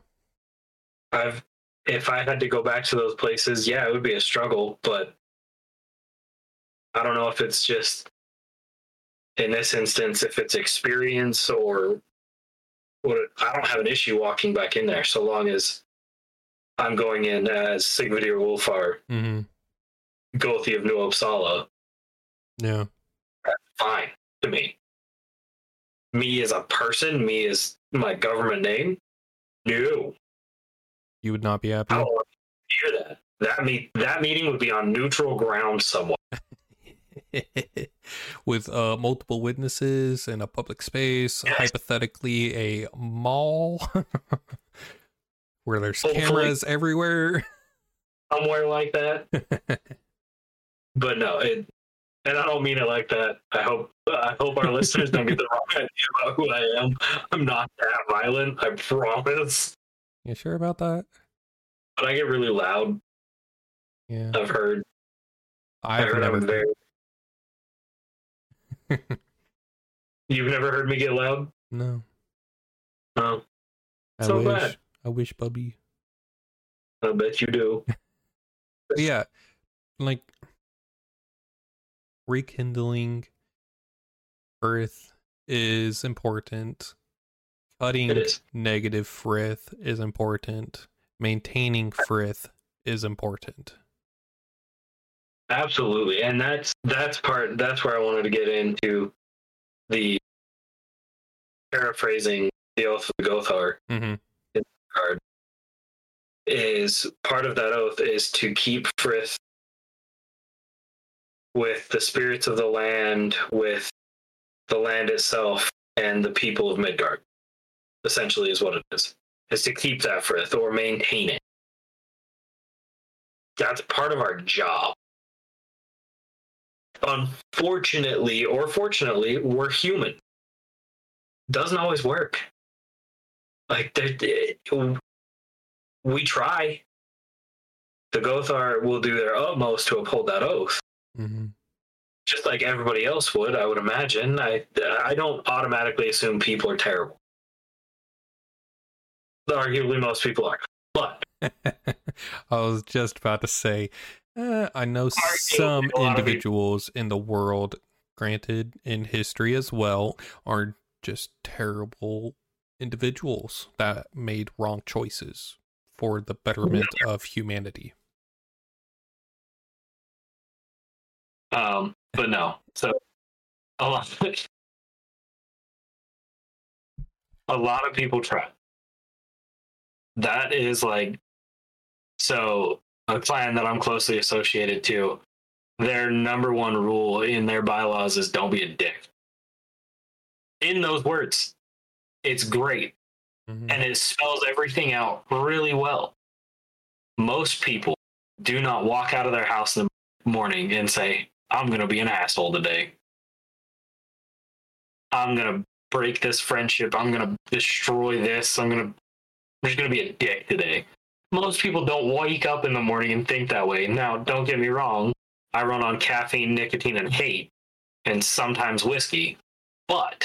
I've if i had to go back to those places yeah it would be a struggle but i don't know if it's just in this instance, if it's experience or what, I don't have an issue walking back in there so long as I'm going in as Sigvidir Ulfar,
mm-hmm.
Gothi of New Uppsala.
Yeah.
That's fine to me. Me as a person, me as my government name, no.
You would not be happy?
I don't hear that. That, meet, that meeting would be on neutral ground somewhere.
with uh, multiple witnesses in a public space, yes. hypothetically a mall where there's Hopefully. cameras everywhere.
Somewhere like that. but no, it, and I don't mean it like that. I hope I hope our listeners don't get the wrong idea about who I am. I'm not that violent. I promise.
You sure about that?
But I get really loud.
Yeah,
I've heard.
I've, I've heard never. I'm very
You've never heard me get loud?
No.
No.
I so wish. Bad. I wish, Bubby.
I bet you do.
yeah, like rekindling Frith is important. Cutting is. negative Frith is important. Maintaining Frith is important.
Absolutely, and that's that's part. That's where I wanted to get into the paraphrasing the oath of the Gothar
mm-hmm.
Card. Is part of that oath is to keep Frith with the spirits of the land, with the land itself, and the people of Midgard. Essentially, is what it is. Is to keep that Frith or maintain it. That's part of our job unfortunately or fortunately, we're human. Doesn't always work. Like we try. The Gothar will do their utmost to uphold that oath.
Mm-hmm.
Just like everybody else would, I would imagine. I I don't automatically assume people are terrible. Arguably, most people are. But
I was just about to say, uh, I know some individuals in the world, granted in history as well, are just terrible individuals that made wrong choices for the betterment of humanity.
Um, but no. So a lot a lot of people try. That is like so a clan that I'm closely associated to, their number one rule in their bylaws is don't be a dick. In those words, it's great. Mm-hmm. And it spells everything out really well. Most people do not walk out of their house in the morning and say, I'm going to be an asshole today. I'm going to break this friendship. I'm going to destroy this. I'm going to, I'm just going to be a dick today most people don't wake up in the morning and think that way. Now, don't get me wrong. I run on caffeine, nicotine, and hate, and sometimes whiskey, but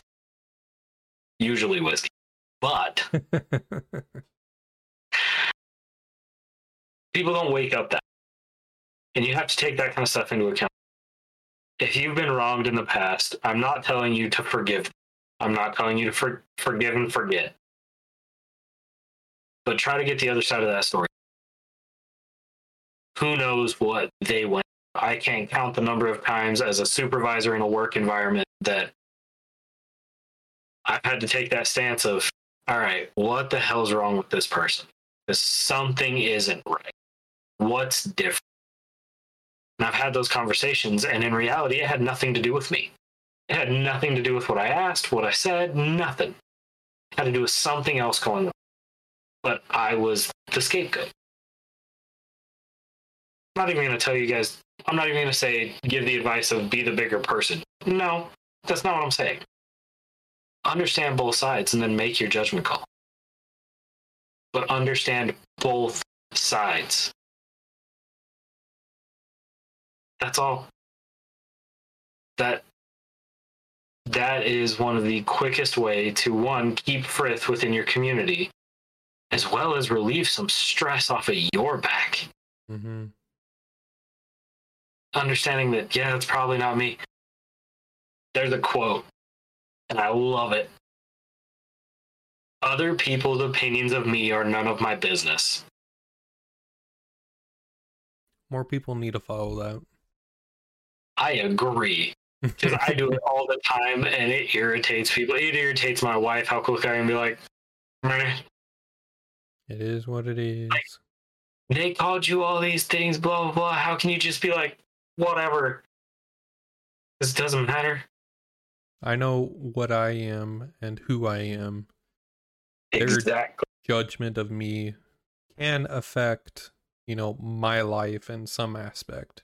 usually whiskey. But people don't wake up that. And you have to take that kind of stuff into account. If you've been wronged in the past, I'm not telling you to forgive. I'm not telling you to for- forgive and forget but try to get the other side of that story. Who knows what they went? I can't count the number of times as a supervisor in a work environment that I've had to take that stance of, all right, what the hell's wrong with this person? Because something isn't right. What's different? And I've had those conversations, and in reality, it had nothing to do with me. It had nothing to do with what I asked, what I said, nothing. It had to do with something else going on but I was the scapegoat. I'm not even going to tell you guys, I'm not even going to say give the advice of be the bigger person. No, that's not what I'm saying. Understand both sides and then make your judgment call. But understand both sides. That's all. That that is one of the quickest way to one keep frith within your community as well as relieve some stress off of your back.
Mm-hmm.
Understanding that, yeah, it's probably not me. There's a quote, and I love it. Other people's opinions of me are none of my business.
More people need to follow that.
I agree. Because I do it all the time and it irritates people. It irritates my wife how quick I can be like,
it is what it is. Like,
they called you all these things, blah, blah, blah. How can you just be like, whatever? This doesn't matter.
I know what I am and who I am.
Exactly.
Their judgment of me can affect, you know, my life in some aspect.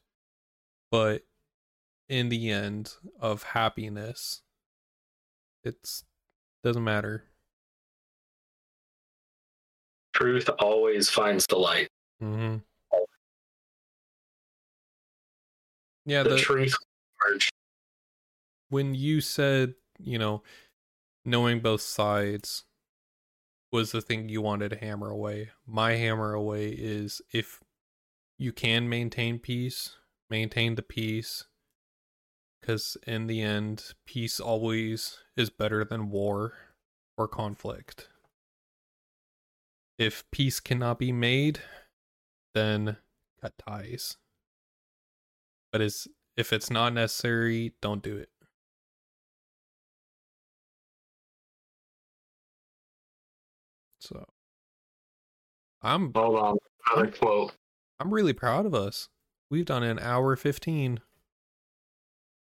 But in the end of happiness, it's doesn't matter
truth always finds the light.
Mm-hmm. Yeah,
the, the truth.
When you said, you know, knowing both sides was the thing you wanted to hammer away. My hammer away is if you can maintain peace, maintain the peace. Because in the end, peace always is better than war or conflict if peace cannot be made, then cut ties. But is if it's not necessary, don't do it. I'm
hold on another quote.
I'm really proud of us. We've done an hour fifteen.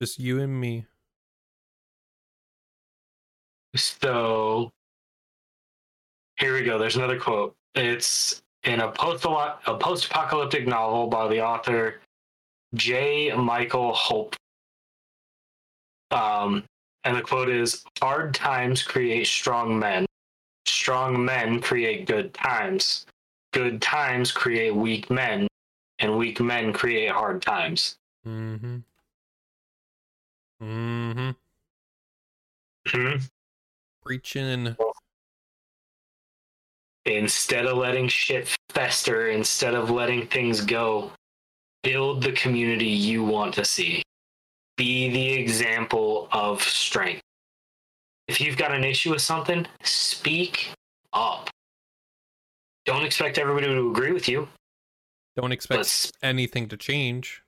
Just you and me.
So here we go. There's another quote. It's in a post a post apocalyptic novel by the author G. Michael Hopf. Um, and the quote is Hard times create strong men. Strong men create good times. Good times create weak men. And weak men create hard times.
Mm-hmm. Mm-hmm.
Hmm?
Preaching.
Instead of letting shit fester, instead of letting things go, build the community you want to see. Be the example of strength. If you've got an issue with something, speak up. Don't expect everybody to agree with you.
Don't expect anything to change.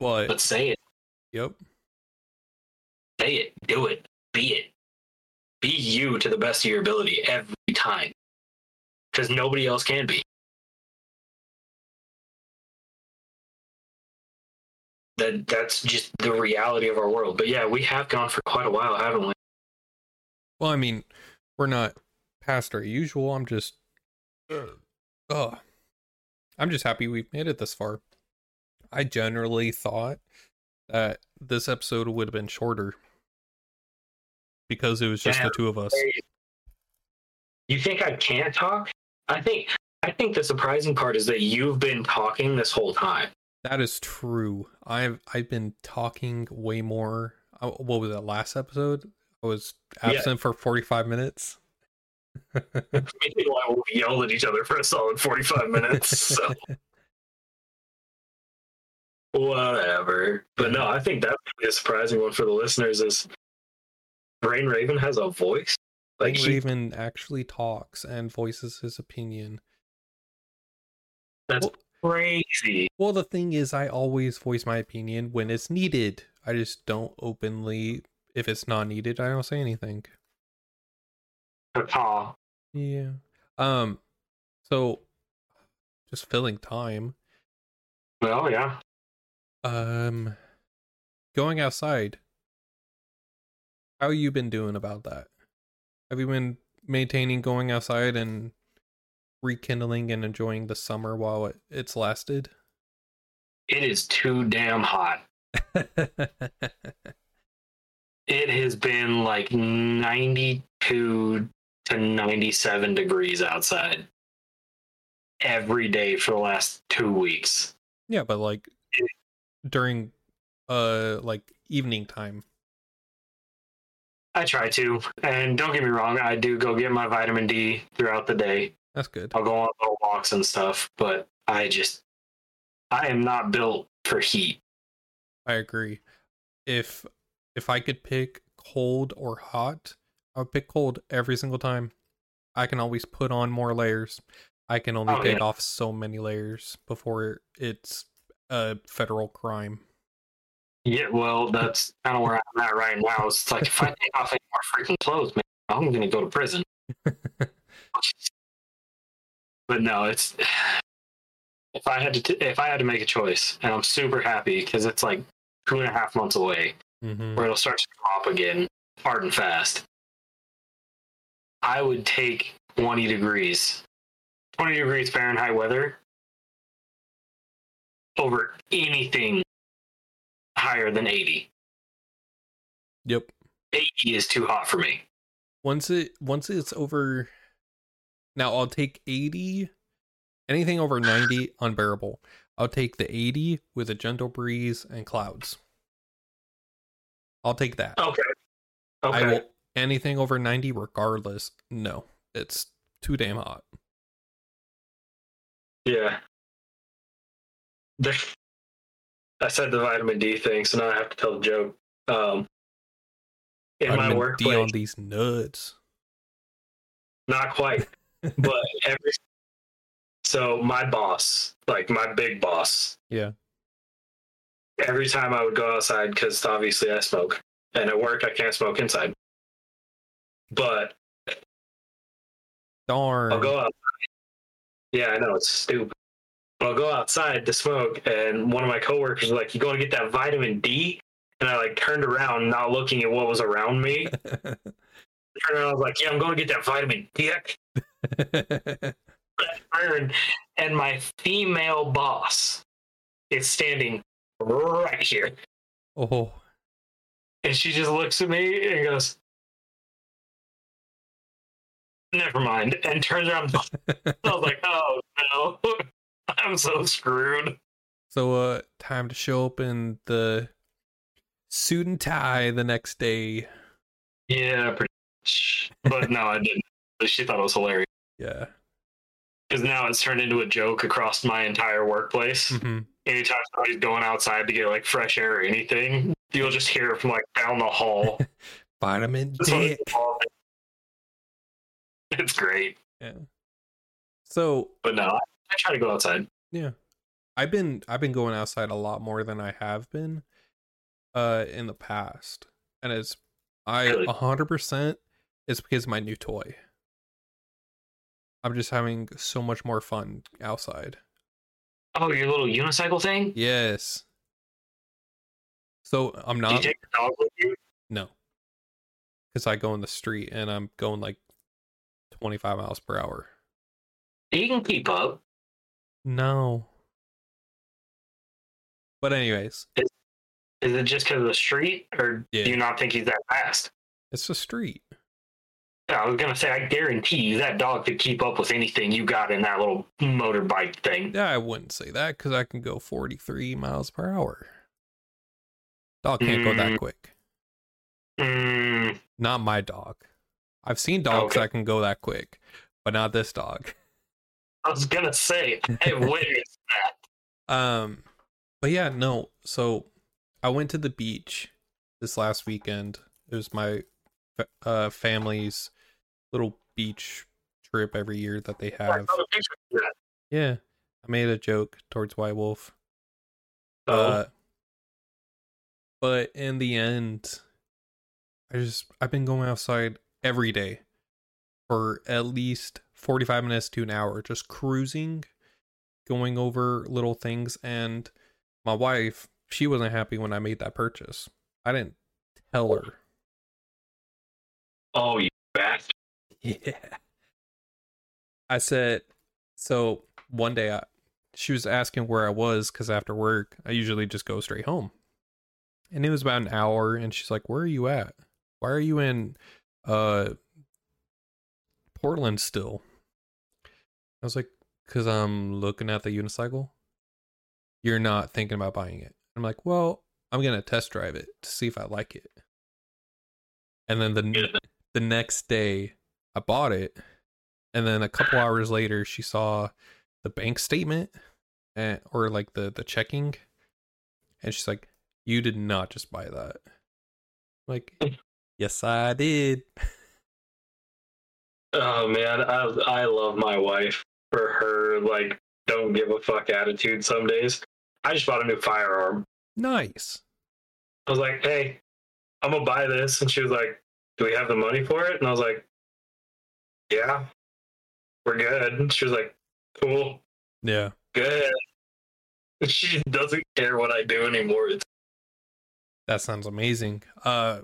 But,
but say it.
yep.
Say it. Do it. Be it. Be you to the best of your ability every time. Because nobody else can be. That that's just the reality of our world. But yeah, we have gone for quite a while, haven't we?
Well, I mean, we're not past our usual. I'm just, oh, I'm just happy we've made it this far. I generally thought that this episode would have been shorter because it was just
Yeah.
the two of us.
You think I can't talk? I think I think the surprising part is that you've been talking this whole time.
That is true. I've I've been talking way more. uh, What was that last episode? I was
Yeah.
absent for 45 minutes.
Meanwhile, we yelled at each other for a solid forty-five minutes. So whatever. But no, I think that would be a surprising one for the listeners. Is Rain Raven has a voice? Like
Like
he,
Raven actually talks and voices his opinion.
that's
Well-
crazy.
Well, the thing is, I always voice my opinion when it's needed. I just don't openly. If it's not needed, I don't say anything.
Papa.
Yeah. Um. So, just filling time.
Well, yeah.
Um. Going outside. How you been doing about that? Have you been maintaining going outside and rekindling and enjoying the summer while it, it's lasted?
It is too damn hot. It has been like ninety-two to ninety-seven degrees outside every day for the last two weeks.
Yeah, but like during uh like evening time.
I try to, and don't get me wrong, I do go get my vitamin D throughout the day.
That's good.
I'll go on little walks and stuff, but I just, I am not built for heat.
I agree. If if I could pick cold or hot, I pick cold every single time. I can always put on more layers. I can only
Oh,
take
yeah.
off so many layers before it's a federal crime.
Yeah, well, that's kind of where I'm at right now. It's like if I take off any more freaking clothes, man, I'm gonna go to prison. but no, it's if I had to t- if I had to make a choice, and I'm super happy because it's like two and a half months away.
hmm
where it'll start to drop again hard and fast. I would take 20 degrees, 20 degrees Fahrenheit weather over anything higher than 80.
Yep.
80 is too hot for me.
Once it once it's over now I'll take 80 anything over 90 unbearable. I'll take the 80 with a gentle breeze and clouds. I'll take that.
Okay.
I
Okay.
will anything over 90 regardless. No. It's too damn hot.
Yeah. There, I said the vitamin D thing, so now I have to tell the joke. Um, in my
Vitamin
workplace,
D on these nuts.
Not quite, but every so my boss, like my big boss,
Yeah.
every time I would go outside because obviously I smoke, and at work I can't smoke inside. But
Darn.
I'll go outside. Yeah, I know it's stupid. But I'll go outside to smoke, and one of my coworkers was like, "You going to get that vitamin D?" And I like turned around, not looking at what was around me. turned around, I was like, "Yeah, I'm going to get that vitamin D." and my female boss is standing right here.
Oh,
And she just looks at me and goes, Never mind. And turns around. I was like, Oh no. I'm so screwed.
so uh, time to show up in the suit and tie the next day.
Yeah, pretty much. But no, I didn't. She thought it was hilarious.
Yeah.
Because now it's turned into a joke across my entire workplace.
hmm
Anytime somebody's going outside to get like fresh air or anything, you'll just hear it from like down the hall.
Vitamin
This one is
dick.
It's great.
Yeah. So
But no, I, I try to go outside.
Yeah. I've been I've been going outside a lot more than I have been uh in the past. And it's I
Really?
hundred percent it's because of my new toy. I'm just having so much more fun outside.
Oh, your little unicycle thing?
Yes. So I'm not
take the dog with you?
no. Because I go in the street and I'm going like twenty five miles per hour.
He can keep up.
No. But anyways,
Is it just because of the street, or
Yeah.
do you not think he's that fast?
it's the street.
Yeah, I was gonna say, I guarantee you that dog could keep up with anything you got in that little motorbike thing.
Yeah, I wouldn't say that because I can go 43 miles per hour. Dog can't go that
Mm.
quick.
Mm,
Not my dog. I've seen dogs
Okay.
that can go that quick, but not this dog.
I was gonna say, I witnessed that.
Um, but yeah, no. So I went to the beach this last weekend. It was my uh family's little beach trip every year that they have.
picture.
Yeah, I made a joke towards White Wolf.
Oh,
Uh, but in the end, I just I've been going outside every day for at least 45 minutes to an hour, just cruising, going over little things. And my wife, she wasn't happy when I made that purchase. I didn't tell her.
oh, you bastard!
Yeah. I said, so one day I, she was asking where I was because after work, I usually just go straight home. And it was about an hour, and she's like, Where are you at? Why are you in uh Portland still? I was like, Because I'm looking at the unicycle. You're not thinking about buying it. I'm like, Well, I'm gonna test drive it to see if I like it. And then the
Yeah.
the next day I bought it, and then a couple hours later, she saw the bank statement, and or like the the checking, and she's like, "You did not just buy that." Like, yes, I did.
Oh man, I I love my wife for her like don't give a fuck attitude. Some days, I just bought a new firearm.
Nice.
I was like, hey, I'm gonna buy this, and she was like, do we have the money for it? And I was like, yeah, we're good. And she was like, cool,
Yeah.
good. She doesn't care what I do anymore. It's
That sounds amazing. Uh,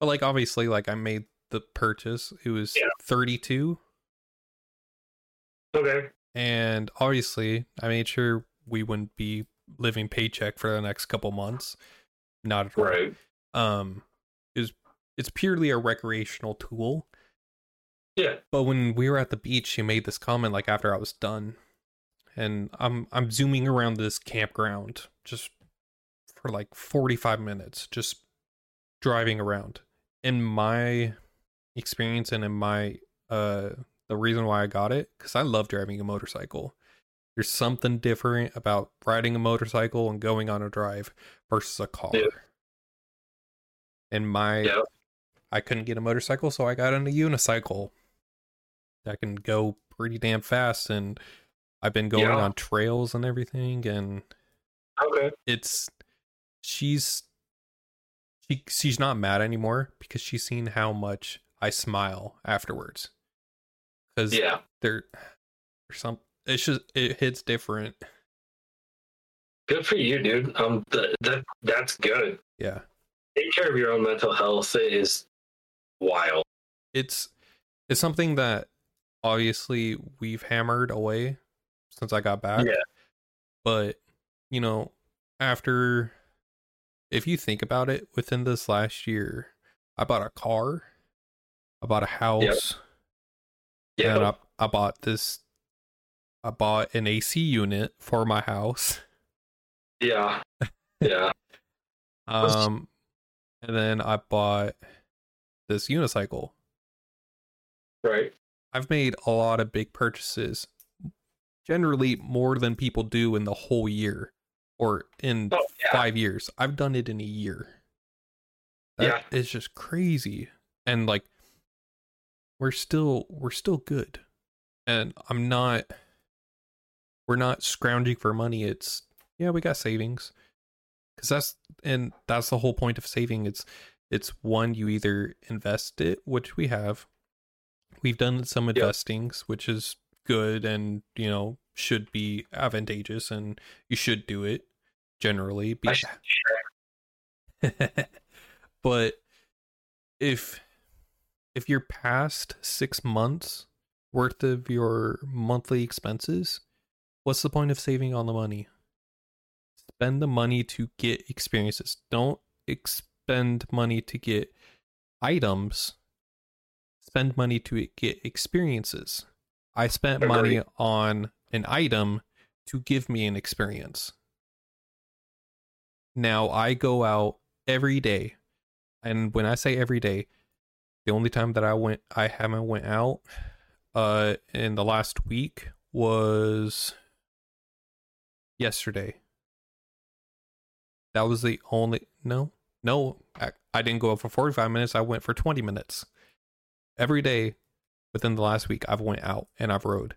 but like obviously, like I made the purchase. It was
Yeah.
thirty two.
okay.
and obviously i made sure we wouldn't be living paycheck for the next couple months not at all
Right.
um is it's purely a recreational tool
Yeah.
but when we were at the beach she made this comment like after i was done and i'm i'm zooming around this campground just for like 45 minutes just driving around in my experience and in my uh the reason why i got it because i love driving a motorcycle there's something different about riding a motorcycle and going on a drive versus a car
Yeah.
and my
Yeah.
i couldn't get a motorcycle so i got on a unicycle that can go pretty damn fast and i've been going
Yeah.
on trails and everything and
Okay.
it's she's she she's not mad anymore because she's seen how much I smile afterwards. Because
Yeah.
there there's some it's just it hits different.
Good for you, dude. Um, th- that that's good.
Yeah.
Take care of your own mental health is wild.
It's it's something that obviously we've hammered away since I got back.
Yeah.
But you know, after if you think about it, within this last year, I bought a car, I bought a house,
Yeah.
and I, I bought this. I bought an AC unit for my house.
yeah. Yeah.
Um, and then I bought this unicycle.
Right.
I've made a lot of big purchases, generally more than people do in the whole year or in
Oh, yeah.
five years. I've done it in a year. Yeah, That is just crazy. And like we're still we're still good. And I'm not we're not scrounging for money. It's yeah, we got savings. Cuz that's and that's the whole point of saving. It's it's one you either invest it, which we have. We've done some investings, which is good and, you know, should be advantageous and you should do it generally. Be- but if if you're past six months worth of your monthly expenses, what's the point of saving on the money? Spend the money to get experiences. Don't expend money to get items. Spend money to get experiences. I spent money on an item to give me an experience. Now I go out every day. And when I say every day, the only time that I went I haven't went out uh in the last week was yesterday. That was the only no. No, I, I didn't go out for 45 minutes. I went for 20 minutes. Every day within the last week I've went out and I've rode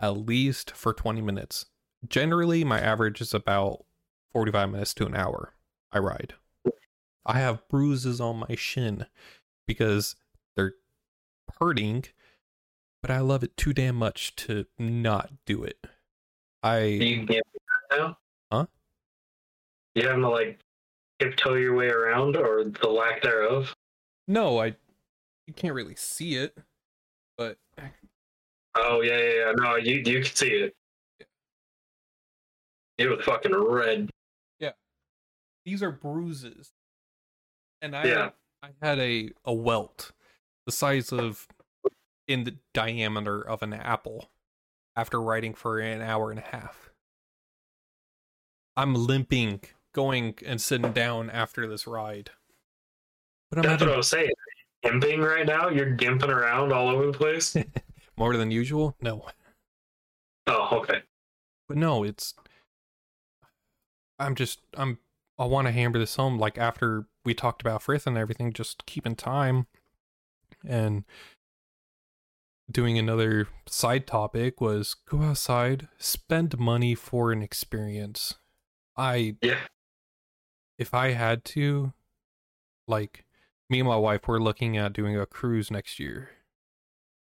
at least for 20 minutes. Generally my average is about 45 minutes to an hour I ride. I have bruises on my shin because they're hurting, but I love it too damn much to not do it.
Do
I
you get now?
Huh?
You having to like tiptoe your way around or the lack thereof?
no, I you can't really see it, but
Oh yeah, yeah, yeah. No, you you can see it. It was fucking red.
These are bruises. And I
Yeah.
I had a a welt the size of in the diameter of an apple after riding for an hour and a half. I'm limping going and sitting down after this ride. But I'm
That's what I
having
was saying. Gimping right now? You're gimping around all over the place?
more than usual. No.
oh, okay.
But no, it's I'm just I'm I want to hammer this home like after we talked about Frith and everything, just keeping time and doing another side topic was go outside, spend money for an experience. I
Yeah.
if I had to like me and my wife we're looking at doing a cruise next year.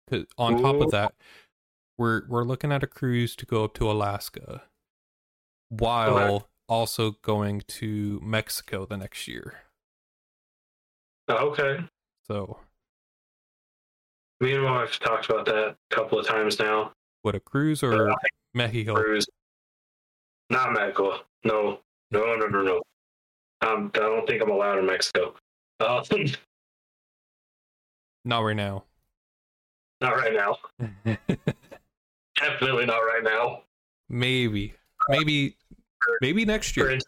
'Cause on top of that, we're we're looking at a cruise to go up to Alaska while also going to Mexico the next year.
Oh, okay.
So,
Me and my wife talked about that a couple of times now.
what a cruise or
Uh,
Mexico?
Cruise. Not Mexico. No. No, no, no, no. Um, I don't think I'm allowed in Mexico. Uh,
Not right now.
not right now. Definitely not right now.
maybe, maybe, maybe next year.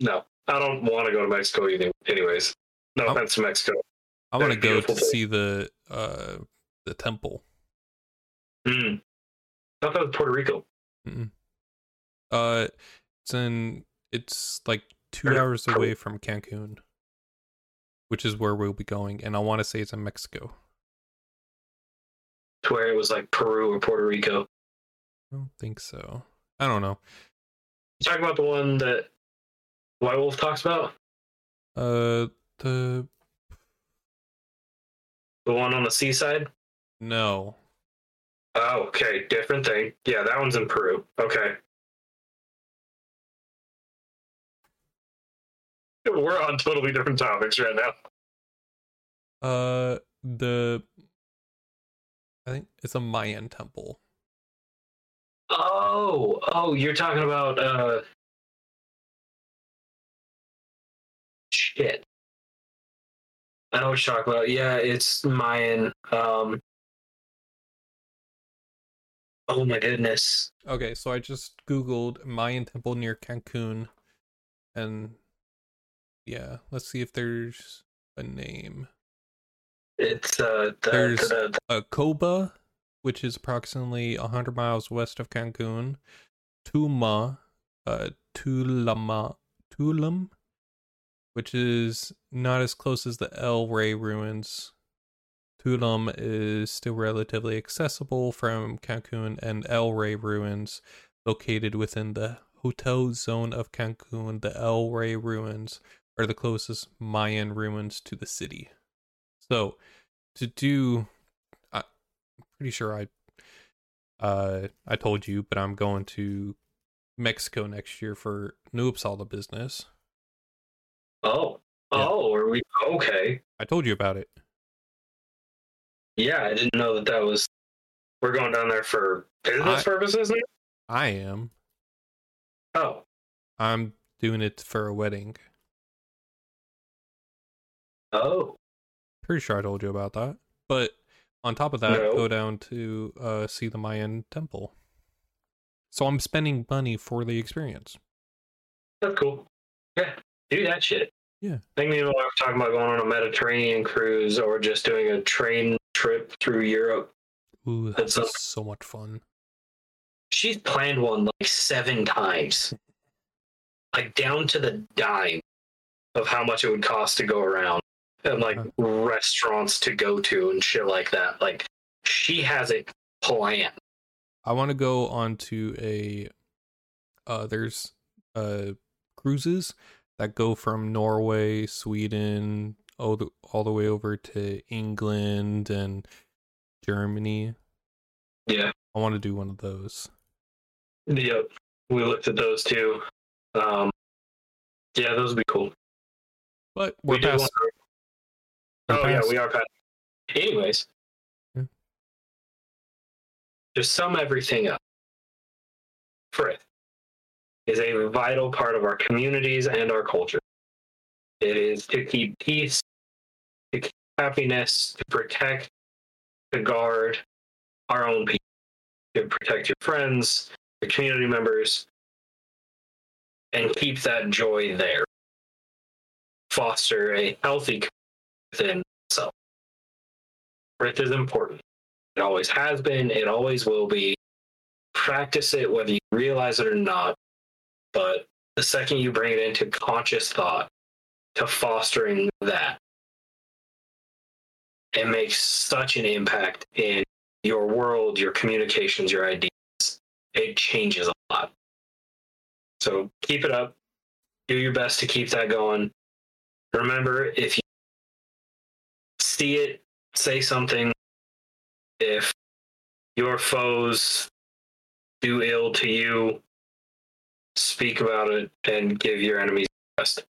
No, I don't want to go to Mexico either. Anyways, no
Oh.
offense to Mexico.
I want to go to
place.
see the uh the temple.
Mm. I thought that was Puerto Rico.
Uh, it's in it's like two
Or-
hours away from Cancun, which is where we'll be going, and I want to say it's in Mexico.
To where it was like Peru or Puerto Rico.
I don't think so. I don't know.
You talking about the one that White Wolf talks about?
Uh, the
The one on the seaside?
no,
Oh, okay. Different thing. Yeah, that one's in Peru. Okay. We're on totally different topics right now.
uh, the I think it's a Mayan temple.
Oh, oh, you're talking about uh shit. I know what you're talking about. Yeah, it's Mayan. Um, oh my goodness.
Okay, so I just googled Mayan temple near Cancun, and yeah, let's see if there's a name.
It's uh, the,
There's-
the, the,
uh, Coba, which is approximately 100 miles west of Cancun, Tuma, uh, Tulama, Tulum, which is not as close as the El Rey ruins. Tulum is still relatively accessible from Cancun, and El Rey ruins, located within the hotel zone of Cancun, the El Rey ruins are the closest Mayan ruins to the city. So, to do pretty sure I uh I told you, but I'm going to Mexico next year for New Uppsala business.
oh,
Yeah.
oh, are we okay?
I told you about it.
Yeah, I didn't know that that was. We're going down there for business
I-
purposes. Now?
I am.
Oh,
I'm doing it for a wedding.
oh,
Pretty sure I told you about that. But on top of that,
No.
go down to uh see the Mayan temple. So I'm spending money for the experience.
that's cool. Yeah, do that shit.
Yeah.
I think me and my wife talking about going on a Mediterranean cruise or just doing a train trip through Europe.
Ooh,
That's
that's so much fun.
She's planned one like seven times, like down to the dime of how much it would cost to go around and like
Huh.
restaurants to go to and shit like that. Like she has it planned.
I want to go on to a uh there's uh cruises that go from Norway, Sweden, all the all the way over to England and Germany.
Yeah.
I want to do one of those.
Yep. We looked at those too. Um, yeah, those would be cool.
But we're
we
past
Oh yeah, we are past. Anyways,
Yeah.
to sum everything up, Frith is a vital part of our communities and our culture. It is to keep peace, to keep happiness, to protect, to guard our own people, to protect your friends, your community members, and keep that joy there. Foster a healthy community within itself. Frith is important. It always has been, it always will be. Practice it whether you realize it or not. But the second you bring it into conscious thought to fostering that, it makes such an impact in your world, your communications, your ideas. It changes a lot. So keep it up. Do your best to keep that going. Remember, if you see it, say something. If your foes do ill to you, speak about it and give your enemies best.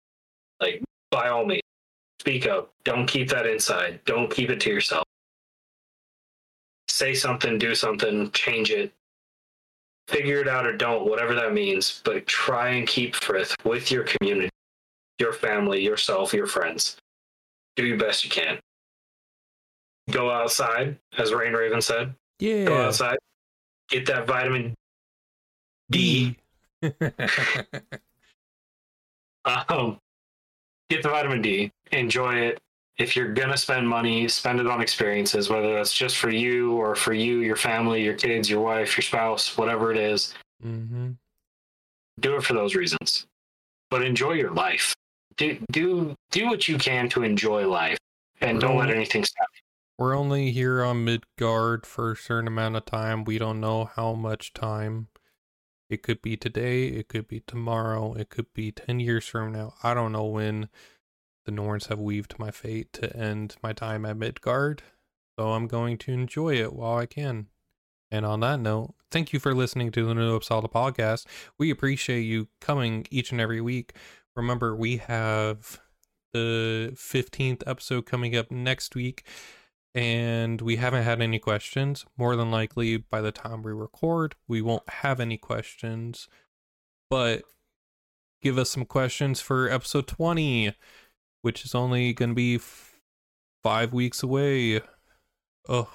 Like, by all means, speak up. Don't keep that inside. Don't keep it to yourself. Say something, do something, change it. Figure it out or don't, whatever that means, but try and keep Frith with your community, your family, yourself, your friends. Do your best you can. Go outside, as Rain Raven said.
Yeah.
Go outside. Get that vitamin D. Um, get the vitamin D. Enjoy it. If you're gonna spend money, spend it on experiences, whether that's just for you or for you, your family, your kids, your wife, your spouse, whatever it is.
hmm
Do it for those reasons. But enjoy your life. Do do do what you can to enjoy life, and don't let anything stop.
We're only here on Midgard for a certain amount of time. We don't know how much time. It could be today, it could be tomorrow, it could be 10 years from now. I don't know when the Norns have weaved my fate to end my time at Midgard. So I'm going to enjoy it while I can. And on that note, thank you for listening to the New Uppsala podcast. We appreciate you coming each and every week. Remember, we have the 15th episode coming up next week and we haven't had any questions. More than likely, by the time we record, we won't have any questions. But give us some questions for episode 20. which is only going to be f- five weeks away. Oh,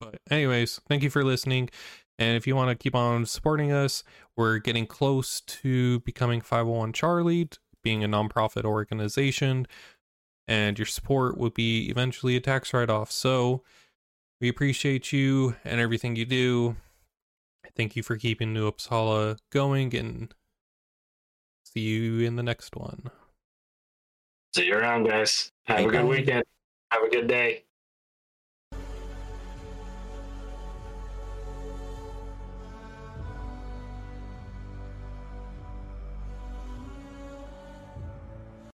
but anyways, thank you for listening. And if you want to keep on supporting us, we're getting close to becoming 501 Charlie, being a nonprofit organization, and your support would be eventually a tax write off. So we appreciate you and everything you do. Thank you for keeping New Uppsala going, and see you in the next one.
See you around, guys. Have
Bye,
a good
bye.
weekend. Have a good day.